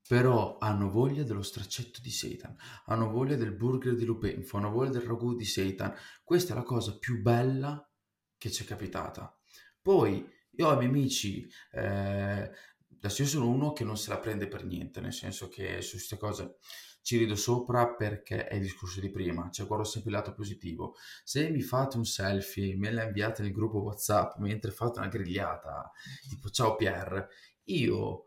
S1: però hanno voglia dello straccetto di seitan, hanno voglia del burger di Lupenfo, hanno voglia del ragù di seitan. Questa è la cosa più bella che ci è capitata. Poi io ho i miei amici, eh, adesso io sono uno che non se la prende per niente, nel senso che su queste cose ci rido sopra perché è il discorso di prima, cioè guardo sempre il lato positivo. Se mi fate un selfie, me la inviate nel gruppo WhatsApp mentre fate una grigliata, tipo ciao Pierre, io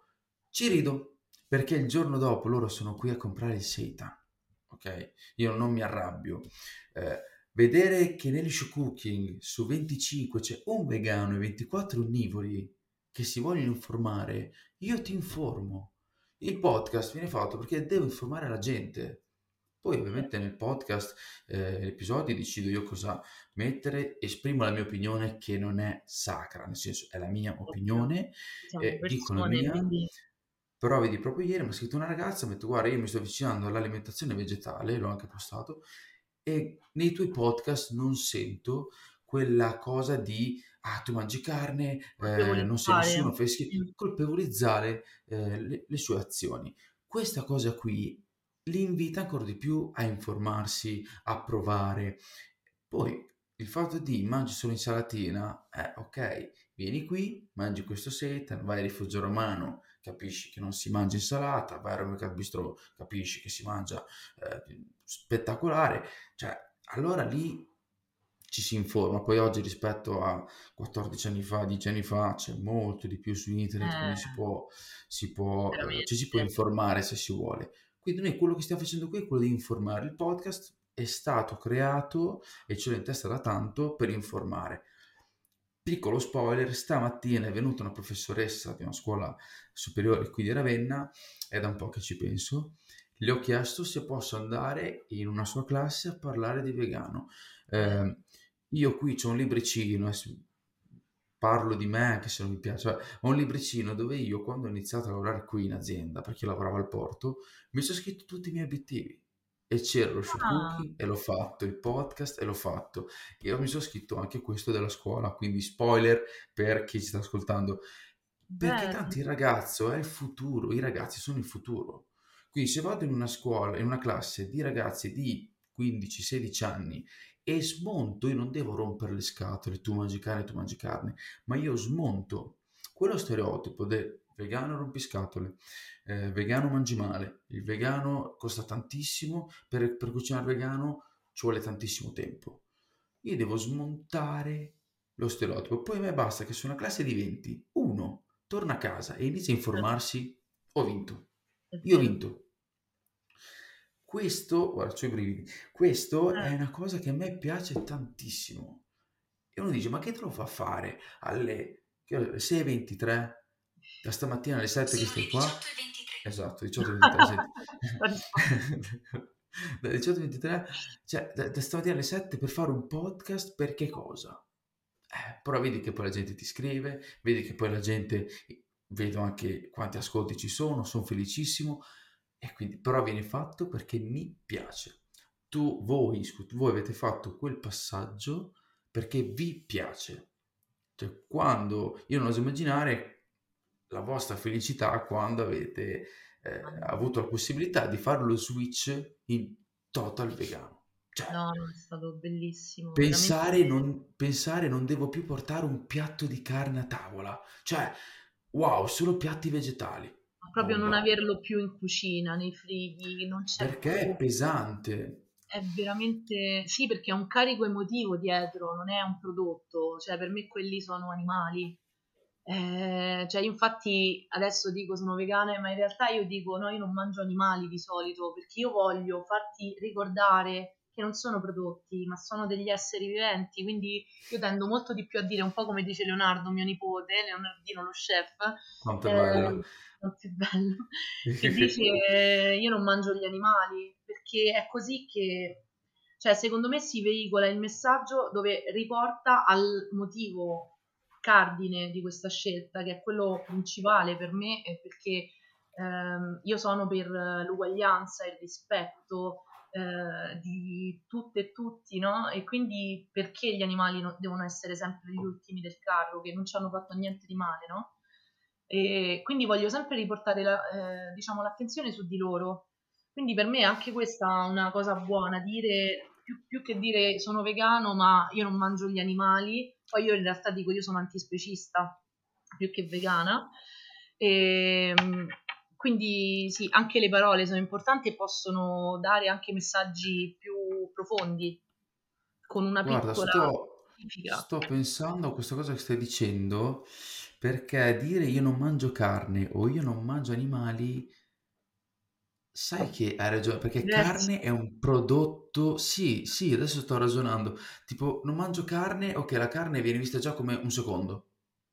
S1: ci rido perché il giorno dopo loro sono qui a comprare il seitan, ok? Io non mi arrabbio. Eh, vedere che negli show cooking su 25 c'è un vegano e 24 onnivori che si vogliono informare, io ti informo il podcast viene fatto perché devo informare la gente. Poi ovviamente nel podcast, eh, episodi decido io cosa mettere, esprimo la mia opinione che non è sacra, nel senso è la mia opinione, eh, dico la mia, quindi... però vedi proprio ieri mi ha scritto una ragazza, mi ha detto guarda io mi sto avvicinando all'alimentazione vegetale, l'ho anche postato, e nei tuoi podcast non sento quella cosa di ah, tu mangi carne, eh, non sei nessuno, fai schifo, colpevolizzare eh, le, le, sue azioni. Questa cosa qui li invita ancora di più a informarsi, a provare. Poi il fatto di mangi solo insalatina, eh, ok, vieni qui, mangi questo seitan, vai al rifugio romano, capisci che non si mangia insalata, vai al Romecat Bistro, capisci che si mangia eh, spettacolare, cioè allora lì ci si informa. Poi oggi rispetto a 14 anni fa, 10 anni fa, c'è molto di più su internet, eh, quindi si può, si può, eh, ci si può informare se si vuole. Quindi noi quello che stiamo facendo qui è quello di informare. Il podcast è stato creato e ce l'ho in testa da tanto per informare. Piccolo spoiler, stamattina è venuta una professoressa di una scuola superiore qui di Ravenna, è da un po' che ci penso, le ho chiesto se posso andare in una sua classe a parlare di vegano. Eh, io qui ho un libricino, parlo di me anche se non mi piace, cioè, ho un libricino dove io quando ho iniziato a lavorare qui in azienda, perché lavoravo al porto, mi sono scritto tutti i miei obiettivi. E c'era lo show ah. e l'ho fatto, il podcast e l'ho fatto. E io mi sono scritto anche questo della scuola, quindi spoiler per chi ci sta ascoltando. Perché Beh. tanto il ragazzo è il futuro, i ragazzi sono il futuro. Quindi se vado in una scuola, in una classe di ragazzi di 15-16 anni e smonto, io non devo rompere le scatole, tu mangi carne, tu mangi carne, ma io smonto quello stereotipo del vegano rompiscatole, eh, vegano mangi male, il vegano costa tantissimo, per, per cucinare vegano ci vuole tantissimo tempo. Io devo smontare lo stereotipo, poi a me basta che su una classe di 20, uno torna a casa e inizia a informarsi, ho vinto. Io ho vinto. Questo, guarda, c'ho i brividi, questo è eh. una cosa che a me piace tantissimo. E uno dice, ma che te lo fa fare alle 6.23? Da stamattina alle 7 che stai qua? Esatto, 18.23. [LAUGHS] da 18.23, cioè da, da, stamattina alle 7 per fare un podcast per che cosa? Eh, però vedi che poi la gente ti scrive, vedi che poi la gente, vedo anche quanti ascolti ci sono, sono felicissimo, e quindi, però viene fatto perché mi piace. Tu, voi, voi avete fatto quel passaggio perché vi piace. Cioè, quando io non oso immaginare la vostra felicità quando avete eh, avuto la possibilità di fare lo switch in total vegano.
S3: Cioè, no, è stato bellissimo.
S1: Pensare non, pensare non devo più portare un piatto di carne a tavola. Cioè, wow, solo piatti vegetali
S3: proprio non
S1: Bomba.
S3: averlo più in cucina, nei frighi, non c'è
S1: Perché è
S3: più.
S1: pesante.
S3: È veramente sì, perché è un carico emotivo dietro, non è un prodotto, cioè per me quelli sono animali. Eh, cioè, infatti adesso dico sono vegana, ma in realtà io dico no, io non mangio animali di solito perché io voglio farti ricordare che non sono prodotti, ma sono degli esseri viventi. Quindi io tendo molto di più a dire, un po' come dice Leonardo, mio nipote, Leonardino lo chef,
S1: Quanto è
S3: eh,
S1: bello.
S3: quanto è bello, [LAUGHS] che dice eh, [LAUGHS] io non mangio gli animali perché è così che, cioè, secondo me si veicola il messaggio dove riporta al motivo cardine di questa scelta, che è quello principale per me, perché ehm, io sono per l'uguaglianza, il rispetto eh, di tutte e tutti, no? E quindi perché gli animali no- devono essere sempre gli ultimi del carro, che non ci hanno fatto niente di male, no? E quindi voglio sempre riportare la- eh, diciamo, l'attenzione su di loro. Quindi per me anche questa è una cosa buona, dire più, più che dire sono vegano ma io non mangio gli animali, poi io in realtà dico io sono antispecista più che vegana. E, quindi sì, anche le parole sono importanti e possono dare anche messaggi più profondi con una
S1: Guarda,
S3: piccola
S1: sto, sto pensando a questa cosa che stai dicendo perché dire io non mangio carne o io non mangio animali, sai che hai ragione, perché
S3: Diverso.
S1: carne è un prodotto, sì, sì, adesso sto ragionando, tipo non mangio carne, ok, la carne viene vista già come un secondo,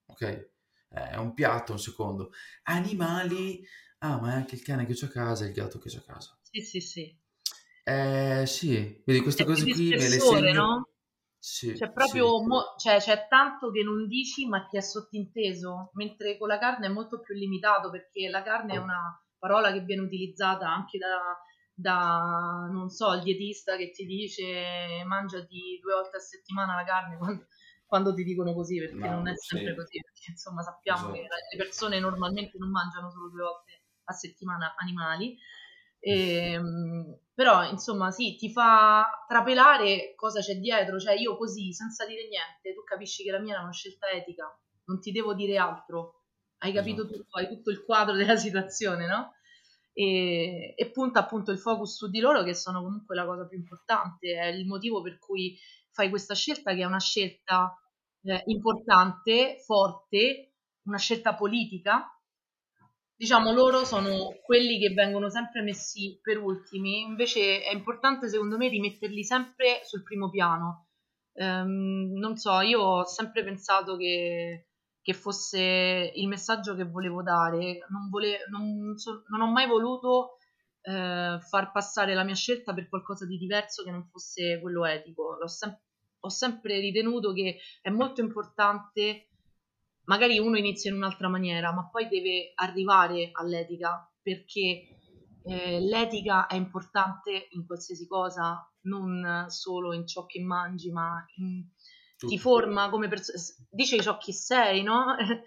S1: ok? Eh, È un piatto, un secondo. Animali, ah, ma è anche il cane che c'è a casa e il gatto che c'è a casa.
S3: Sì, sì, sì.
S1: Eh, sì, vedi, queste
S3: È più
S1: cose qui me le segno.
S3: no?
S1: Sì,
S3: C'è
S1: sì.
S3: proprio mo- cioè, c'è tanto che non dici, ma ti è sottinteso, mentre con la carne è molto più limitato perché la carne è una parola che viene utilizzata anche da, da, non so, il dietista che ti dice mangiati due volte a settimana la carne [LAUGHS] quando, quando ti dicono così, perché
S1: No,
S3: non è
S1: sì.
S3: sempre così, perché insomma sappiamo che
S1: Esatto.
S3: le persone normalmente non mangiano solo due volte a settimana animali. Ehm, però insomma sì, ti fa trapelare cosa c'è dietro, cioè io così senza dire niente, tu capisci che la mia era una scelta etica, non ti devo dire altro, hai capito
S1: Esatto.
S3: tutto, hai tutto il quadro [LAUGHS] della situazione, no? E, e punta appunto il focus su di loro che sono comunque la cosa più importante, è il motivo per cui fai questa scelta che è una scelta eh, importante, forte, una scelta politica diciamo loro sono quelli che vengono sempre messi per ultimi, invece è importante secondo me rimetterli sempre sul primo piano. Ehm, non so, io ho sempre pensato che, che fosse il messaggio che volevo dare, non, vole- non so- non ho mai voluto eh, far passare la mia scelta per qualcosa di diverso che non fosse quello etico. Sem- ho sempre ritenuto che è molto importante magari uno inizia in un'altra maniera, ma poi deve arrivare all'etica perché eh, l'etica è importante in qualsiasi cosa, non solo in ciò che mangi, ma in- ti
S1: Tutto.
S3: forma come persona, dice ciò chi sei, no? [LAUGHS]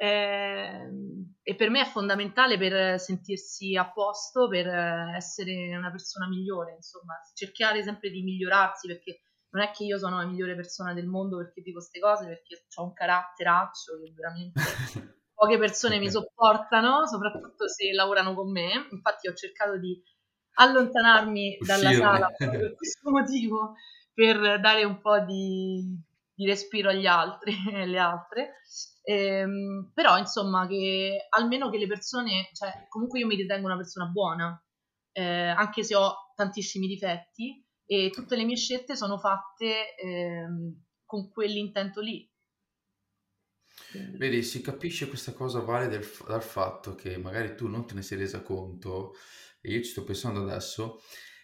S3: Eh, e per me è fondamentale per sentirsi a posto, per essere una persona migliore, insomma, cercare sempre di migliorarsi perché non è che io sono la migliore persona del mondo perché dico queste cose, perché ho un caratteraccio che veramente [LAUGHS] poche persone mi sopportano, soprattutto se lavorano con me. Infatti ho cercato di allontanarmi dalla
S1: Uscirne.
S3: sala per questo motivo, per dare un po' di, di respiro agli altri [LAUGHS] e alle altre. Ehm, però insomma che almeno che le persone, cioè comunque io mi ritengo una persona buona, eh, anche se ho tantissimi difetti e tutte le mie scelte sono fatte ehm, con quell'intento lì.
S1: Vedi, si capisce questa cosa vale del dal fatto che magari tu non te ne sei resa conto, e io ci sto pensando adesso,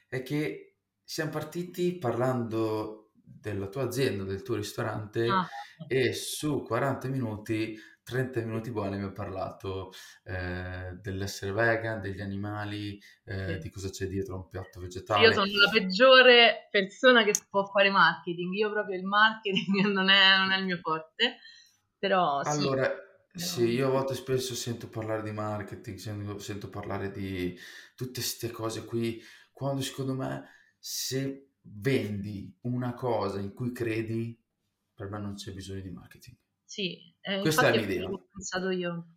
S1: è che siamo partiti parlando della tua azienda, del tuo ristorante,
S3: Ah,
S1: e su 40 minuti, 30 minuti buoni mi ha parlato eh, dell'essere vegan, degli animali, eh,
S3: Sì.
S1: di cosa c'è dietro un piatto
S3: io
S1: vegetale.
S3: sono la peggiore persona che può fare marketing, io proprio il marketing [LAUGHS] non è, non è il mio forte, però sì,
S1: Allora, sì, io a volte spesso sento parlare di marketing, sento, sento parlare di tutte queste cose qui, quando secondo me se vendi una cosa in cui credi, per me non c'è bisogno di marketing.
S3: sì, eh,
S1: Questa è
S3: infatti
S1: la
S3: è
S1: mia
S3: quello
S1: idea.
S3: che ho pensato io.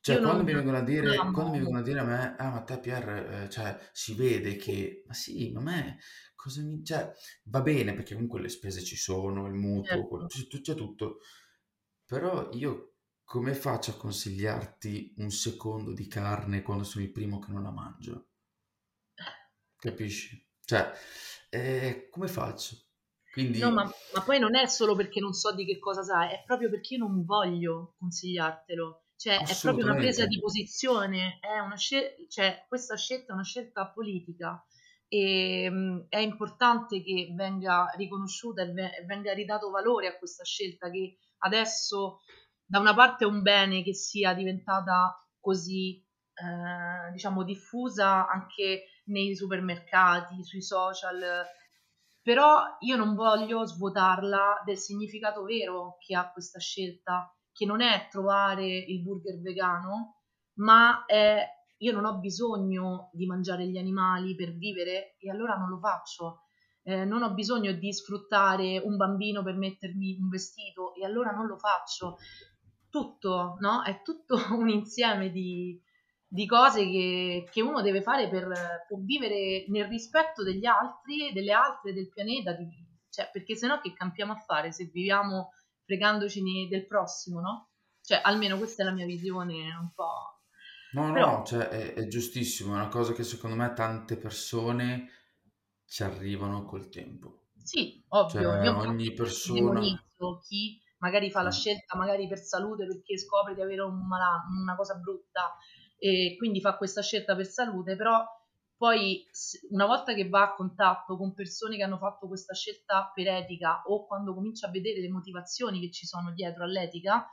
S1: Cioè,
S3: Io
S1: quando
S3: non,
S1: mi vengono a dire,
S3: non
S1: quando mi vengono a dire a me, ah, ma te Pierre, eh, cioè, si vede che, ma sì, ma a me, cosa mi, cioè, va bene perché comunque le spese ci sono, il mutuo,
S3: Certo.
S1: quello- c'è c'è tutto, però io come faccio a consigliarti un secondo di carne quando sono il primo che non la mangio? [LAUGHS] Capisci? Cioè, eh, come faccio?
S3: No,
S1: Quindi,
S3: ma, ma poi non è solo perché non so di che cosa sai, è proprio perché io non voglio consigliartelo. Cioè, è proprio una presa di posizione, è una scel- cioè, questa scelta è una scelta politica e mh, è importante che venga riconosciuta e e venga ridato valore a questa scelta che adesso da una parte è un bene che sia diventata così, eh, diciamo, diffusa anche nei supermercati, sui social, però io non voglio svuotarla del significato vero che ha questa scelta, che non è trovare il burger vegano, ma è io non ho bisogno di mangiare gli animali per vivere e allora non lo faccio. Eh, non ho bisogno di sfruttare un bambino per mettermi un vestito e allora non lo faccio. Tutto, no? È tutto [LAUGHS] un insieme di, di cose che, che uno deve fare per, per vivere nel rispetto degli altri, delle altre, del pianeta, di- cioè, perché sennò che campiamo a fare se viviamo fregandoci del prossimo, no? Cioè, almeno questa è la mia visione un po'.
S1: no,
S3: Però,
S1: no, cioè, è, è giustissimo, è una cosa che secondo me tante persone ci arrivano col tempo.
S3: Sì, ovvio,
S1: Cioè,
S3: io
S1: ogni persona...
S3: chi magari fa la
S1: Sì,
S3: scelta magari per salute perché scopre di avere un mala- una cosa brutta e quindi fa questa scelta per salute, però poi una volta che va a contatto con persone che hanno fatto questa scelta per etica o quando comincia a vedere le motivazioni che ci sono dietro all'etica,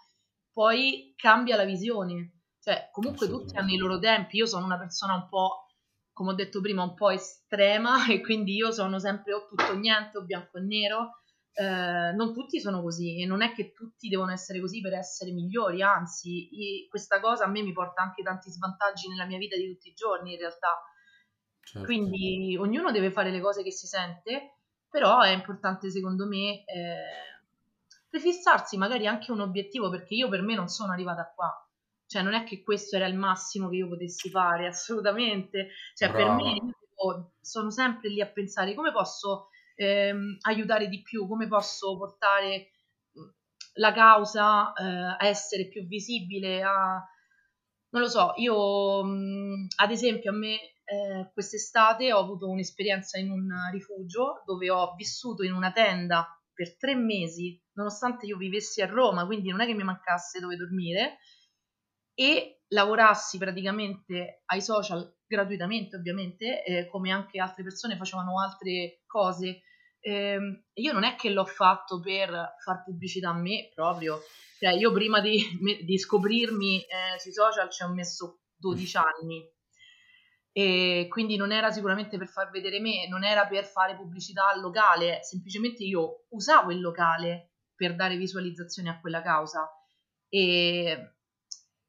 S3: poi cambia la visione. Cioè, comunque tutti hanno i loro tempi, io sono una persona un po' come ho detto prima, un po' estrema [LAUGHS] e quindi io sono sempre o tutto o niente o bianco e nero. Eh, non tutti sono così e non è che tutti devono essere così per essere migliori, anzi, questa cosa a me mi porta anche tanti svantaggi nella mia vita di tutti i giorni in realtà.
S1: Certo.
S3: Quindi ognuno deve fare le cose che si sente, però è importante secondo me eh, prefissarsi magari anche un obiettivo perché io per me non sono arrivata qua. Cioè, non è che questo era il massimo che io potessi fare, [LAUGHS] assolutamente. Cioè, per me
S1: Brava.
S3: io tipo, sono sempre lì a pensare come posso ehm, aiutare di più, come posso portare mh, la causa eh, a essere più visibile, a... Non lo so, io mh, ad esempio a me eh, quest'estate ho avuto un'esperienza in un rifugio dove ho vissuto in una tenda per tre mesi, nonostante io vivessi a Roma, quindi non è che mi mancasse dove dormire, e lavorassi praticamente ai social gratuitamente, ovviamente, eh, come anche altre persone facevano altre cose. Ehm, io non è che l'ho fatto per far pubblicità a me proprio, cioè io prima di, [LAUGHS] di scoprirmi eh, sui social ci ho messo 12 anni. E quindi non era sicuramente per far vedere me, non era per fare pubblicità al locale, semplicemente io usavo il locale per dare visualizzazione a quella causa. E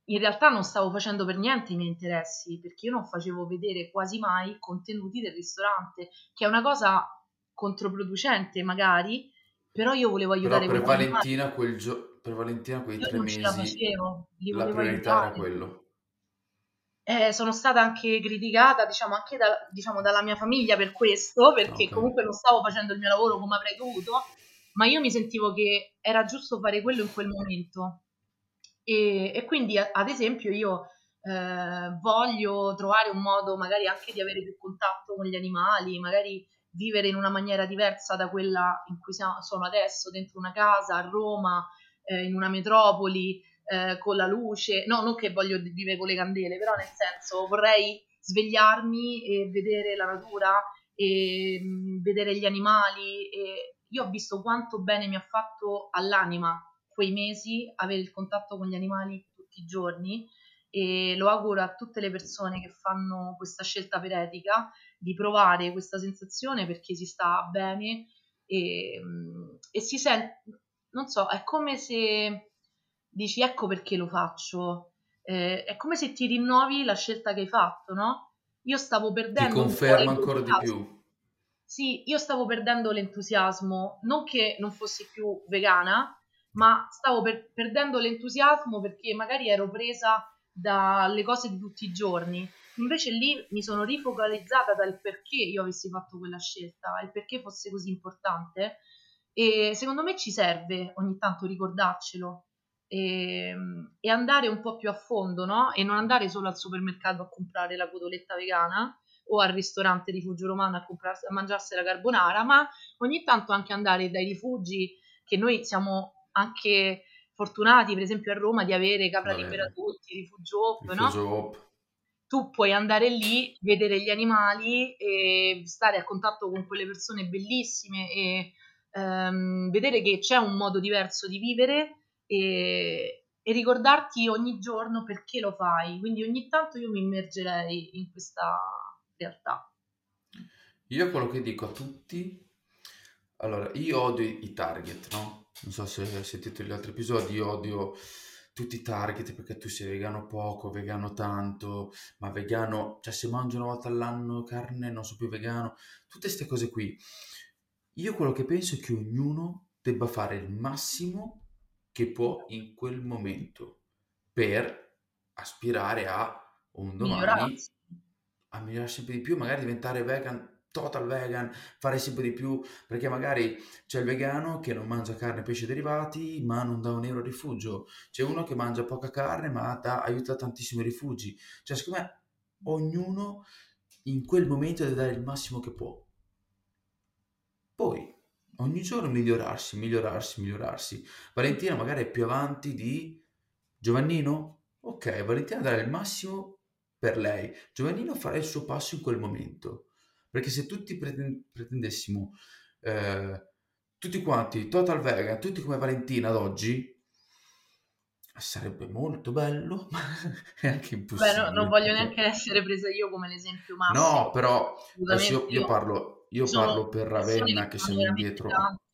S3: in realtà non stavo facendo per niente i miei interessi perché io non facevo vedere quasi mai contenuti del ristorante, che è una cosa controproducente magari, però io volevo
S1: Però
S3: aiutare
S1: per
S3: quegli animali,
S1: Valentina, quel gio- per Valentina quei
S3: io
S1: tre
S3: ce la
S1: mesi
S3: facevo,
S1: la priorità era
S3: aiutare.
S1: quello.
S3: Eh, sono stata anche criticata, diciamo, anche da- diciamo, dalla mia famiglia per questo, perché
S1: Ok.
S3: comunque non stavo facendo il mio lavoro come avrei dovuto, ma io mi sentivo che era giusto fare quello in quel momento. E, e quindi, ad esempio, io eh, voglio trovare un modo magari anche di avere più contatto con gli animali, magari vivere in una maniera diversa da quella in cui sono adesso, dentro una casa, a Roma, eh, in una metropoli eh, con la luce, no, non che voglio vivere con le candele, però nel senso vorrei svegliarmi e vedere la natura e mh, vedere gli animali e io ho visto quanto bene mi ha fatto all'anima quei mesi avere il contatto con gli animali tutti i giorni. E lo auguro a tutte le persone che fanno questa scelta per etica di provare questa sensazione perché si sta bene e, e si sente, non so, è come se dici ecco perché lo faccio, Eh, è come se ti rinnovi la scelta che hai fatto, no? Io stavo
S1: Ti
S3: perdendo po'
S1: conferma ancora di più.
S3: Sì, io stavo perdendo l'entusiasmo, non che non fossi più vegana, ma stavo per- perdendo l'entusiasmo perché magari ero presa dalle cose di tutti i giorni. Invece lì mi sono rifocalizzata dal perché io avessi fatto quella scelta, il perché fosse così importante e secondo me ci serve ogni tanto ricordarcelo e, e andare un po' più a fondo, no? E non andare solo al supermercato a comprare la cotoletta vegana o al ristorante Rifugio Romano a, comprarsi, a mangiarsi la carbonara, ma ogni tanto anche andare dai rifugi che noi siamo anche fortunati, per esempio a Roma, di avere Capra Libera Tutti, Rifugio Op,
S1: Rifugio
S3: no?
S1: Op.
S3: Tu puoi andare lì, vedere gli animali e stare a contatto con quelle persone bellissime e ehm, vedere che c'è un modo diverso di vivere e, e ricordarti ogni giorno perché lo fai. Quindi ogni tanto io mi immergerei in questa realtà.
S1: Io quello che dico a tutti, allora, io odio i target, no? Non so se hai sentito gli altri episodi, io odio tutti i target perché tu sei vegano poco, vegano tanto, ma vegano, cioè se mangio una volta all'anno carne non sono più vegano, tutte queste cose qui. Io quello che penso è che ognuno debba fare il massimo che può in quel momento per aspirare a un domani
S3: Migliorarsi.
S1: a migliorare sempre di più, magari diventare vegan, total vegan, fare sempre di più, perché magari c'è il vegano che non mangia carne e pesci derivati, ma non dà un euro a rifugio, c'è uno che mangia poca carne, ma dà, aiuta tantissimi rifugi, cioè secondo me ognuno in quel momento deve dare il massimo che può. Poi, ogni giorno migliorarsi, migliorarsi, migliorarsi. Valentina magari è più avanti di Giovannino? Ok, Valentina dare il massimo per lei. Giovannino farà il suo passo in quel momento. Perché se tutti preten- pretendessimo, eh, tutti quanti, total vegan, tutti come Valentina ad oggi, sarebbe molto bello, [LAUGHS] ma è anche
S3: Beh,
S1: impossibile.
S3: no, non voglio neanche essere presa io come l'esempio massimo.
S1: No, però io, io parlo, io
S3: sono
S1: parlo per Ravenna che siamo
S3: veramente
S1: indietro.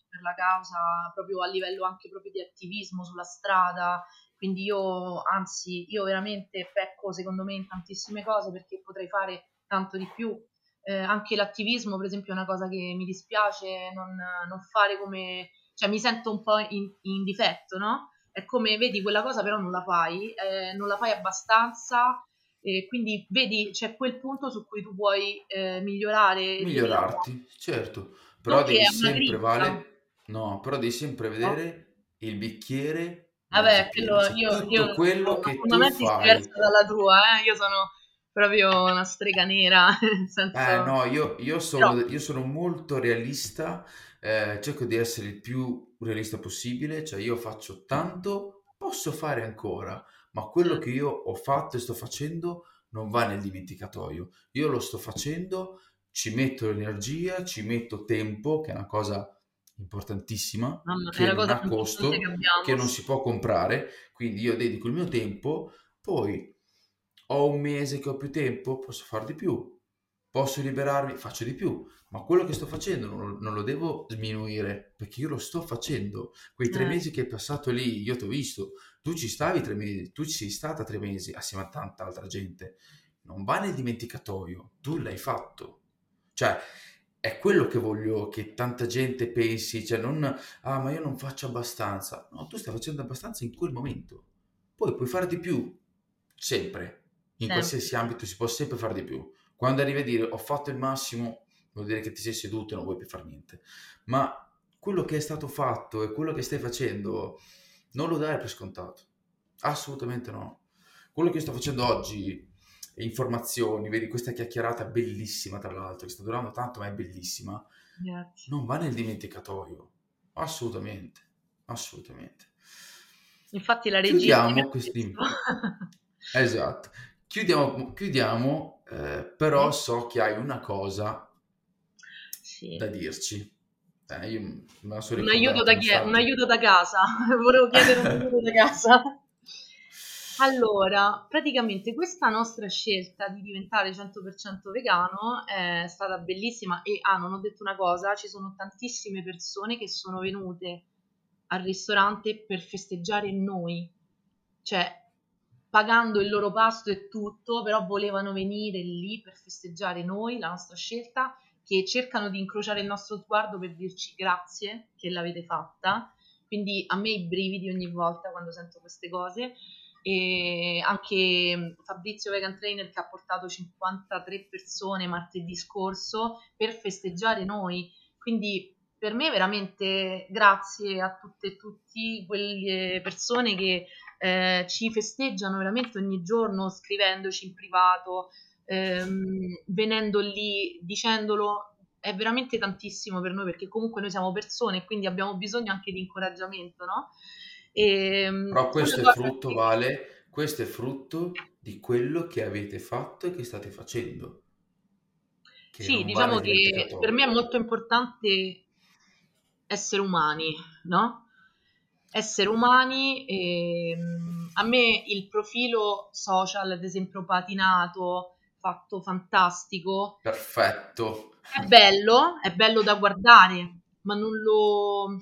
S3: per la causa, proprio a livello anche proprio di attivismo sulla strada. Quindi io, anzi, io veramente pecco secondo me in tantissime cose perché potrei fare tanto di più. Eh, anche l'attivismo, per esempio, è una cosa che mi dispiace non, non fare come... cioè mi sento un po' in, in difetto, no? È come, vedi, quella cosa però non la fai, eh, non la fai abbastanza, e quindi vedi, c'è quel punto su cui tu puoi eh, migliorare.
S1: Migliorarti, certo, però devi sempre vale, no, però devi sempre vedere il bicchiere
S3: Vabbè, quello
S1: cioè
S3: io,
S1: tutto
S3: io
S1: quello che tu fai.
S3: diversa dalla tua, eh? Io sono proprio una strega nera, [LAUGHS] nel senso...
S1: Eh no, io, io sono, io sono molto realista, eh, cerco di essere il più realista possibile, cioè io faccio tanto, posso fare ancora, ma quello
S3: certo,
S1: che io ho fatto e sto facendo non va nel dimenticatoio. Io lo sto facendo, ci metto energia, ci metto tempo, che è una cosa importantissima,
S3: mamma, è
S1: che
S3: la
S1: non ha
S3: che
S1: costo, che
S3: abbiamo,
S1: non si può comprare, quindi io dedico il mio tempo, poi ho un mese che ho più tempo, posso fare di più, posso liberarmi, faccio di più, ma quello che sto facendo non, lo non lo devo sminuire, perché io lo sto facendo. Quei tre
S3: Eh,
S1: mesi che hai passato lì, io ti ho visto, tu ci stavi tre mesi, tu ci sei stata tre mesi assieme a tanta altra gente. Non va nel dimenticatoio, tu l'hai fatto. Cioè, è quello che voglio che tanta gente pensi, cioè non, ah, ma io non faccio abbastanza. No, tu stai facendo abbastanza in quel momento. Poi puoi fare di più, sempre, in
S3: sempre.
S1: qualsiasi ambito si può sempre fare di più. Quando arrivi a dire ho fatto il massimo, vuol dire che ti sei seduto e non vuoi più fare niente. Ma quello che è stato fatto e quello che stai facendo non lo dai per scontato. Assolutamente no. Quello che sto facendo oggi, informazioni, vedi questa chiacchierata bellissima tra l'altro, che sta durando tanto ma è bellissima,
S3: Grazie.
S1: non va nel dimenticatoio. Assolutamente, assolutamente.
S3: Infatti la regia
S1: Chiudiamo questi... [LAUGHS] Esatto. Chiudiamo, chiudiamo eh, però
S3: Sì,
S1: so che hai una cosa
S3: sì.
S1: da dirci. Eh, io
S3: Un aiuto da, chi- un aiuto da casa, [LAUGHS] volevo chiedere un aiuto da casa. [LAUGHS] Allora, praticamente questa nostra scelta di diventare 100% vegano è stata bellissima e, ah, non ho detto una cosa, ci sono tantissime persone che sono venute al ristorante per festeggiare noi, cioè pagando il loro pasto e tutto, però volevano venire lì per festeggiare noi, la nostra scelta, che cercano di incrociare il nostro sguardo per dirci grazie che l'avete fatta. Quindi a me i brividi ogni volta quando sento queste cose. e anche Fabrizio Vegan Trainer che ha portato 53 persone martedì scorso per festeggiare noi. Quindi per me veramente grazie a tutte e tutti quelle persone che eh, ci festeggiano veramente ogni giorno scrivendoci in privato, ehm, venendo lì, dicendolo, è veramente tantissimo per noi perché comunque noi siamo persone e quindi abbiamo bisogno anche di incoraggiamento, no?
S1: E, ehm, Però questo è frutto, che... Vale, questo è frutto di quello che avete fatto e che state facendo.
S3: Che sì, diciamo vale che per me è molto importante essere umani, no? Essere umani, e, ehm, a me il profilo social, ad esempio, patinato, fatto fantastico.
S1: Perfetto.
S3: È bello, è bello da guardare, ma non lo...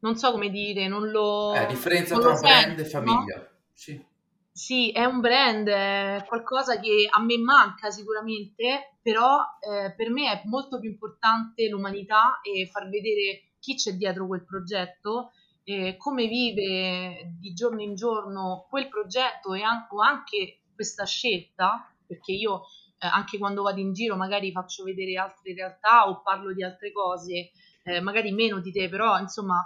S3: non so come dire, non lo...
S1: È la differenza tra brand e famiglia. No? Sì.
S3: Sì, è un brand, è qualcosa che a me manca sicuramente, però eh, per me è molto più importante l'umanità e far vedere chi c'è dietro quel progetto, eh, come vive di giorno in giorno quel progetto e an- anche questa scelta, perché io eh, anche quando vado in giro magari faccio vedere altre realtà o parlo di altre cose, eh, magari meno di te, però insomma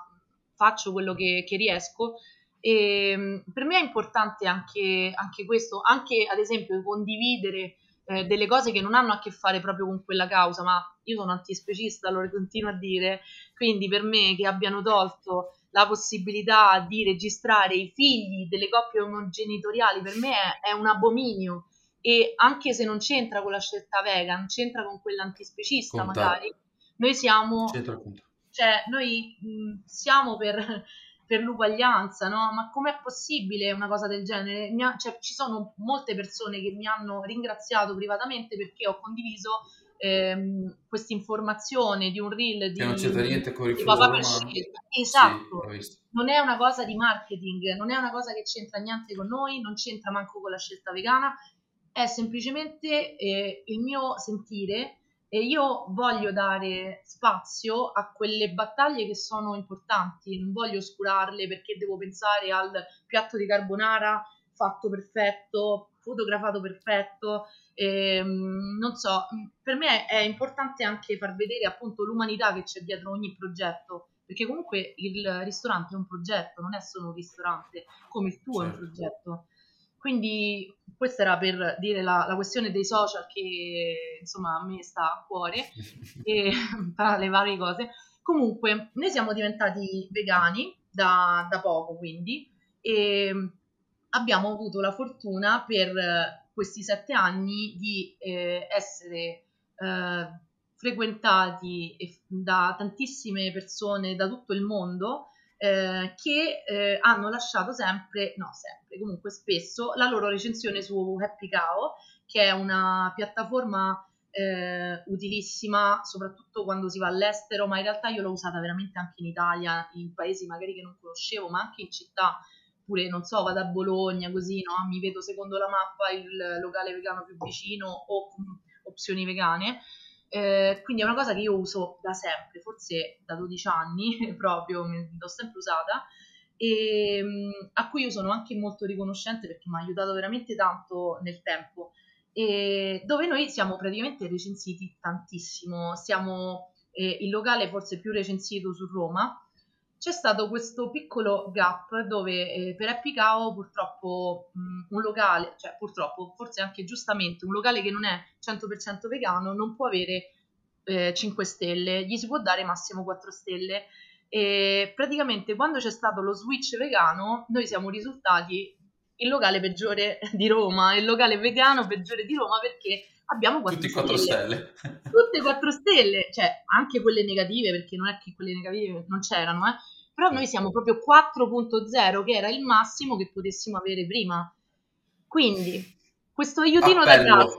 S3: faccio quello che, che riesco. E ehm, per me è importante anche, anche, questo, anche ad esempio condividere eh, delle cose che non hanno a che fare proprio con quella causa, ma io sono antispecista, lo continuo a dire, quindi per me che abbiano tolto la possibilità di registrare i figli delle coppie omogenitoriali, per me è, è un abominio e anche se non c'entra con la scelta vegan, c'entra con quella antispecista Conta. magari, noi siamo, cioè, noi mh, siamo per, per, l'uguaglianza, no? Ma com'è possibile una cosa del genere? Ha, cioè, ci sono molte persone che mi hanno ringraziato privatamente perché ho condiviso ehm, questa informazione di un reel di,
S1: che non c'entra niente con il per
S3: scelta. Esatto. Sì, non è una cosa di marketing, non è una cosa che c'entra niente con noi, non c'entra manco con la scelta vegana, è semplicemente eh, il mio sentire e io voglio dare spazio a quelle battaglie che sono importanti, non voglio oscurarle perché devo pensare al piatto di carbonara fatto perfetto, fotografato perfetto, ehm, non so, per me è importante anche far vedere appunto l'umanità che c'è dietro ogni progetto, perché comunque il ristorante è un progetto, non è solo un ristorante, come il tuo certo. è un certo. progetto. Quindi questa era per dire la, la, questione dei social che insomma a me sta a cuore [LAUGHS] e, tra le varie cose. Comunque, noi siamo diventati vegani da, da poco, quindi, e abbiamo avuto la fortuna per questi sette anni di eh, essere eh, frequentati da tantissime persone da tutto il mondo eh, che eh, hanno lasciato sempre, no sempre, comunque spesso, la loro recensione su Happy Cow, che è una piattaforma eh, utilissima soprattutto quando si va all'estero, ma in realtà io l'ho usata veramente anche in Italia, in paesi magari che non conoscevo, ma anche in città, pure non so, vado a Bologna così, no? mi vedo secondo la mappa il locale vegano più vicino o opzioni vegane. Eh, quindi è una cosa che io uso da sempre, forse da 12 anni [LAUGHS] proprio, l'ho sempre usata e ehm, a cui io sono anche molto riconoscente perché mi ha aiutato veramente tanto nel tempo e dove noi siamo praticamente recensiti tantissimo, siamo eh, il locale forse più recensito su Roma c'è stato questo piccolo gap dove eh, per Happy Cow purtroppo mh, un locale, cioè purtroppo, forse anche giustamente, un locale che non è 100% vegano non può avere eh, 5 stelle, gli si può dare massimo 4 stelle. E praticamente quando c'è stato lo switch vegano, noi siamo risultati il locale peggiore di Roma, il locale vegano peggiore di Roma perché abbiamo 4
S1: Tutti 4 stelle.
S3: Tutte 4 stelle, cioè anche quelle negative, perché non è che quelle negative non c'erano, eh però noi siamo proprio 4.0 che era il massimo che potessimo avere prima. Quindi questo aiutino
S1: appello,
S3: da casa.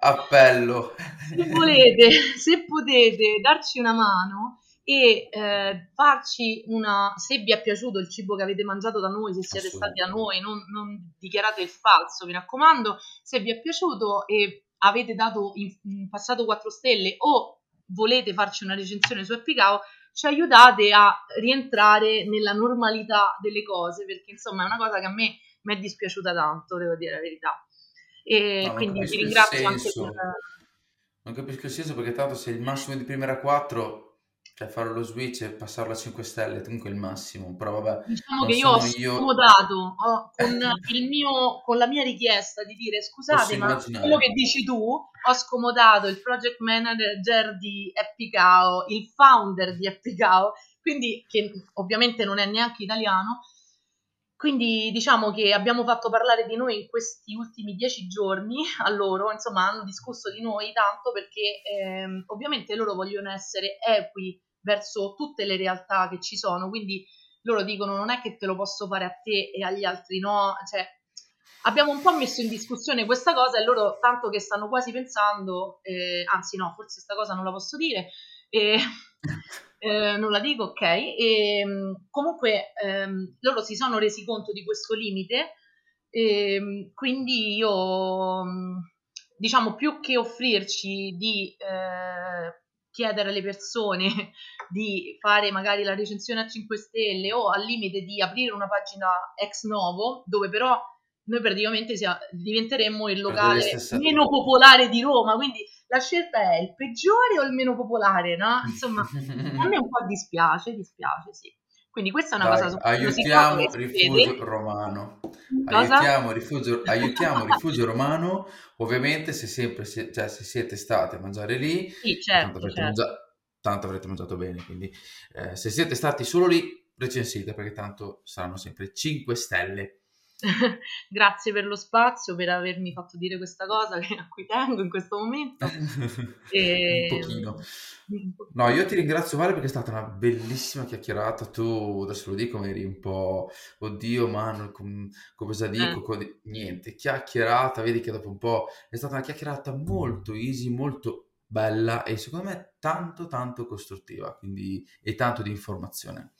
S1: Appello.
S3: Se volete, se potete darci una mano e eh, farci una se vi è piaciuto il cibo che avete mangiato da noi se siete stati da noi non, non, dichiarate il falso mi raccomando se vi è piaciuto e avete dato in, in passato 4 stelle o volete farci una recensione su Epicao ci aiutate a rientrare nella normalità delle cose, perché insomma è una cosa che a me mi è dispiaciuta tanto, devo dire la verità. E
S1: No,
S3: quindi
S1: il
S3: ringrazio anche per...
S1: Non capisco il senso perché tanto se il massimo di Premiere a 4, cioè fare lo switch e passarlo a 5 stelle, comunque è il massimo. Però vabbè,
S3: Diciamo che io ho
S1: io.
S3: scomodato ho- con, [LAUGHS] il mio, con la mia richiesta di dire scusate, ma quello che dici tu, ho scomodato il project manager di Epicao, il founder di Epicao, quindi che ovviamente non è neanche italiano. Quindi diciamo che abbiamo fatto parlare di noi in questi ultimi dieci giorni a loro, insomma hanno discusso di noi tanto perché ehm, ovviamente loro vogliono essere equi verso tutte le realtà che ci sono, quindi loro dicono non è che te lo posso fare a te e agli altri no, cioè abbiamo un po' messo in discussione questa cosa e loro tanto che stanno quasi pensando, eh, anzi no, forse questa cosa non la posso dire, e, [LAUGHS] eh, non la dico, ok, e comunque ehm, loro si sono resi conto di questo limite, e, mh, quindi io diciamo più che offrirci di eh, chiedere alle persone [LAUGHS] di fare magari la recensione a 5 stelle o al limite di aprire una pagina ex novo dove però noi praticamente sia- diventeremmo il locale meno popolare di Roma, quindi la scelta è il peggiore o il meno popolare, no? [LAUGHS] Insomma, a me un po' dispiace, dispiace, sì. Quindi questa è una
S1: Dai,
S3: cosa su cui
S1: aiutiamo
S3: si
S1: Rifugio
S3: vede.
S1: Romano.
S3: Cosa?
S1: Aiutiamo Rifugio, [LAUGHS] aiutiamo Rifugio Romano. Ovviamente, se sempre si- cioè, se siete stati a mangiare lì,
S3: Sì,
S1: tanto
S3: certo,
S1: avrete,
S3: certo.
S1: mangia- tanto avrete mangiato bene. Quindi, eh, se siete stati solo lì, recensite perché tanto saranno sempre 5 stelle. [LAUGHS]
S3: Grazie per lo spazio, per avermi fatto dire questa cosa che- a cui tengo in questo momento. [LAUGHS] E-
S1: Un pochino. No, io ti ringrazio Vale perché è stata una bellissima chiacchierata. Tu adesso lo dico, eri un po', oddio, mano, com- cosa dico?
S3: Eh.
S1: Co- di-" Niente, chiacchierata. Vedi che dopo un po' è stata una chiacchierata molto easy, molto bella e secondo me tanto, tanto costruttiva quindi, e tanto di informazione.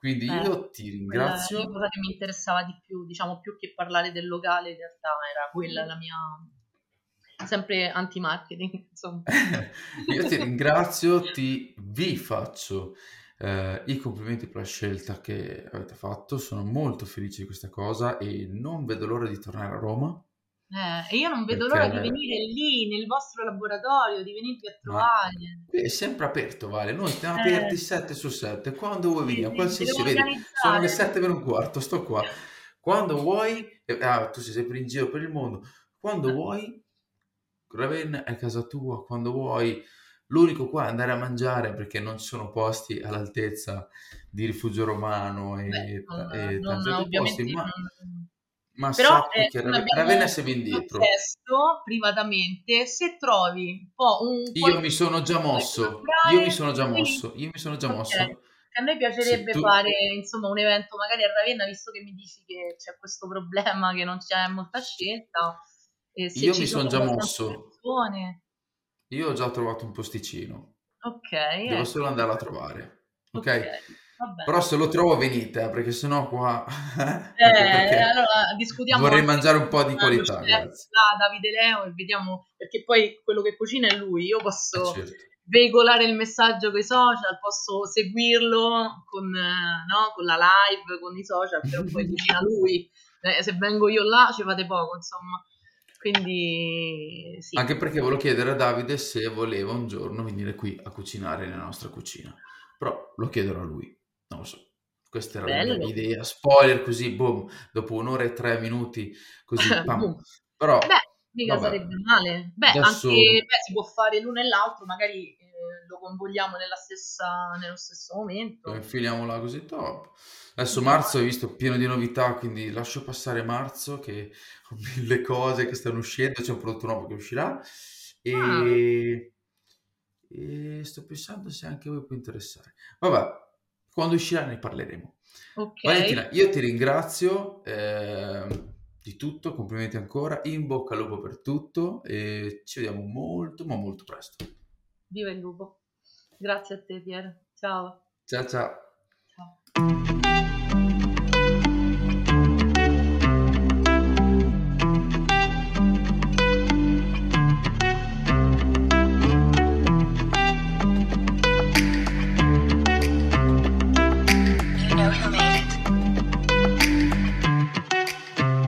S1: Quindi
S3: Eh,
S1: io ti
S3: è la
S1: ringrazio.
S3: cosa che mi interessava di più, diciamo, più che parlare del locale, in realtà era quella la mia... sempre anti-marketing, [LAUGHS] insomma. [LAUGHS]
S1: Io ti ringrazio, ti vi faccio eh, i complimenti per la scelta che avete fatto. Sono molto felice di questa cosa e non vedo l'ora di tornare a Roma.
S3: Eh, e io non vedo l'ora di
S1: Perché-
S3: venire lì, nel vostro laboratorio, di venirvi a
S1: Ma-
S3: trovare.
S1: Qui è sempre aperto, Vale. Noi stiamo
S3: Eh.
S1: aperti 7 su 7. Quando vuoi
S3: Sì,
S1: venire,
S3: sì,
S1: qualsiasi, vedi, sono le
S3: organizzare.
S1: 7 per un quarto, sto qua. Quando [LAUGHS] vuoi, eh, ah, tu sei sempre in giro per il mondo. Quando
S3: Eh.
S1: vuoi, Ravenna è casa tua. Quando vuoi, l'unico qua è andare a mangiare perché non ci sono posti all'altezza di Rifugio Romano e,
S3: Beh, non,
S1: e
S3: non-
S1: tanti altri posti, ma,
S3: non-
S1: ma
S3: Però
S1: sappi che
S3: noi
S1: Rave-
S3: abbiamo
S1: Ravenna sei ben dietro.
S3: chiesto privatamente se trovi un po' un
S1: Io mi sono già mosso, io mi sono già mosso, io mi sono già mosso.
S3: A noi piacerebbe
S1: Se tu-
S3: fare insomma un evento magari a Ravenna, visto che mi dici che c'è questo problema che non c'è molta scelta. E se
S1: Io mi son già mosso.
S3: persone.
S1: Io ho già trovato un posticino,
S3: Ok,
S1: devo
S3: ecco.
S1: solo andarlo a trovare, ok?
S3: Ok, va bene.
S1: Però se lo trovo venite, eh, perché sennò qua... Ecco [LAUGHS]
S3: Eh,
S1: perché
S3: allora discutiamo
S1: vorrei mangiare un po' di qualità,
S3: là, Davide Leo e vediamo perché poi quello che cucina è lui. Io
S1: Eh,
S3: posso
S1: certo.
S3: veicolare il messaggio con i social, posso seguirlo con, eh, no, con la live, con i social, però poi cucina [LAUGHS] lui. Eh, se vengo io là ci fate poco, insomma. Quindi sì.
S1: Anche perché volevo chiedere a Davide se voleva un giorno venire qui a cucinare nella nostra cucina. Però lo chiederò a lui, non lo so. Questa era la mia
S3: Bello.
S1: idea. Spoiler così, boom, dopo un'ora e tre minuti, così, [LAUGHS] pam. Però,
S3: Beh, mica
S1: vabbè.
S3: sarebbe male. Beh,
S1: Adesso-
S3: anche beh, si può fare l'uno e l'altro, magari eh, lo convogliamo stessa, nello stesso momento.
S1: lo infiliamo là così top. Adesso marzo hai visto pieno di novità, quindi lascio passare marzo che ho mille cose che stanno uscendo, c'è un prodotto nuovo che uscirà e, e sto pensando se anche voi può interessare. Vabbè, quando uscirà ne parleremo.
S3: Ok.
S1: Valentina, io ti ringrazio ehm, di tutto, complimenti ancora, in bocca al lupo per tutto e ci vediamo molto ma molto presto.
S3: Viva il lupo. Grazie a te, Pier. Ciao.
S1: Ciao ciao.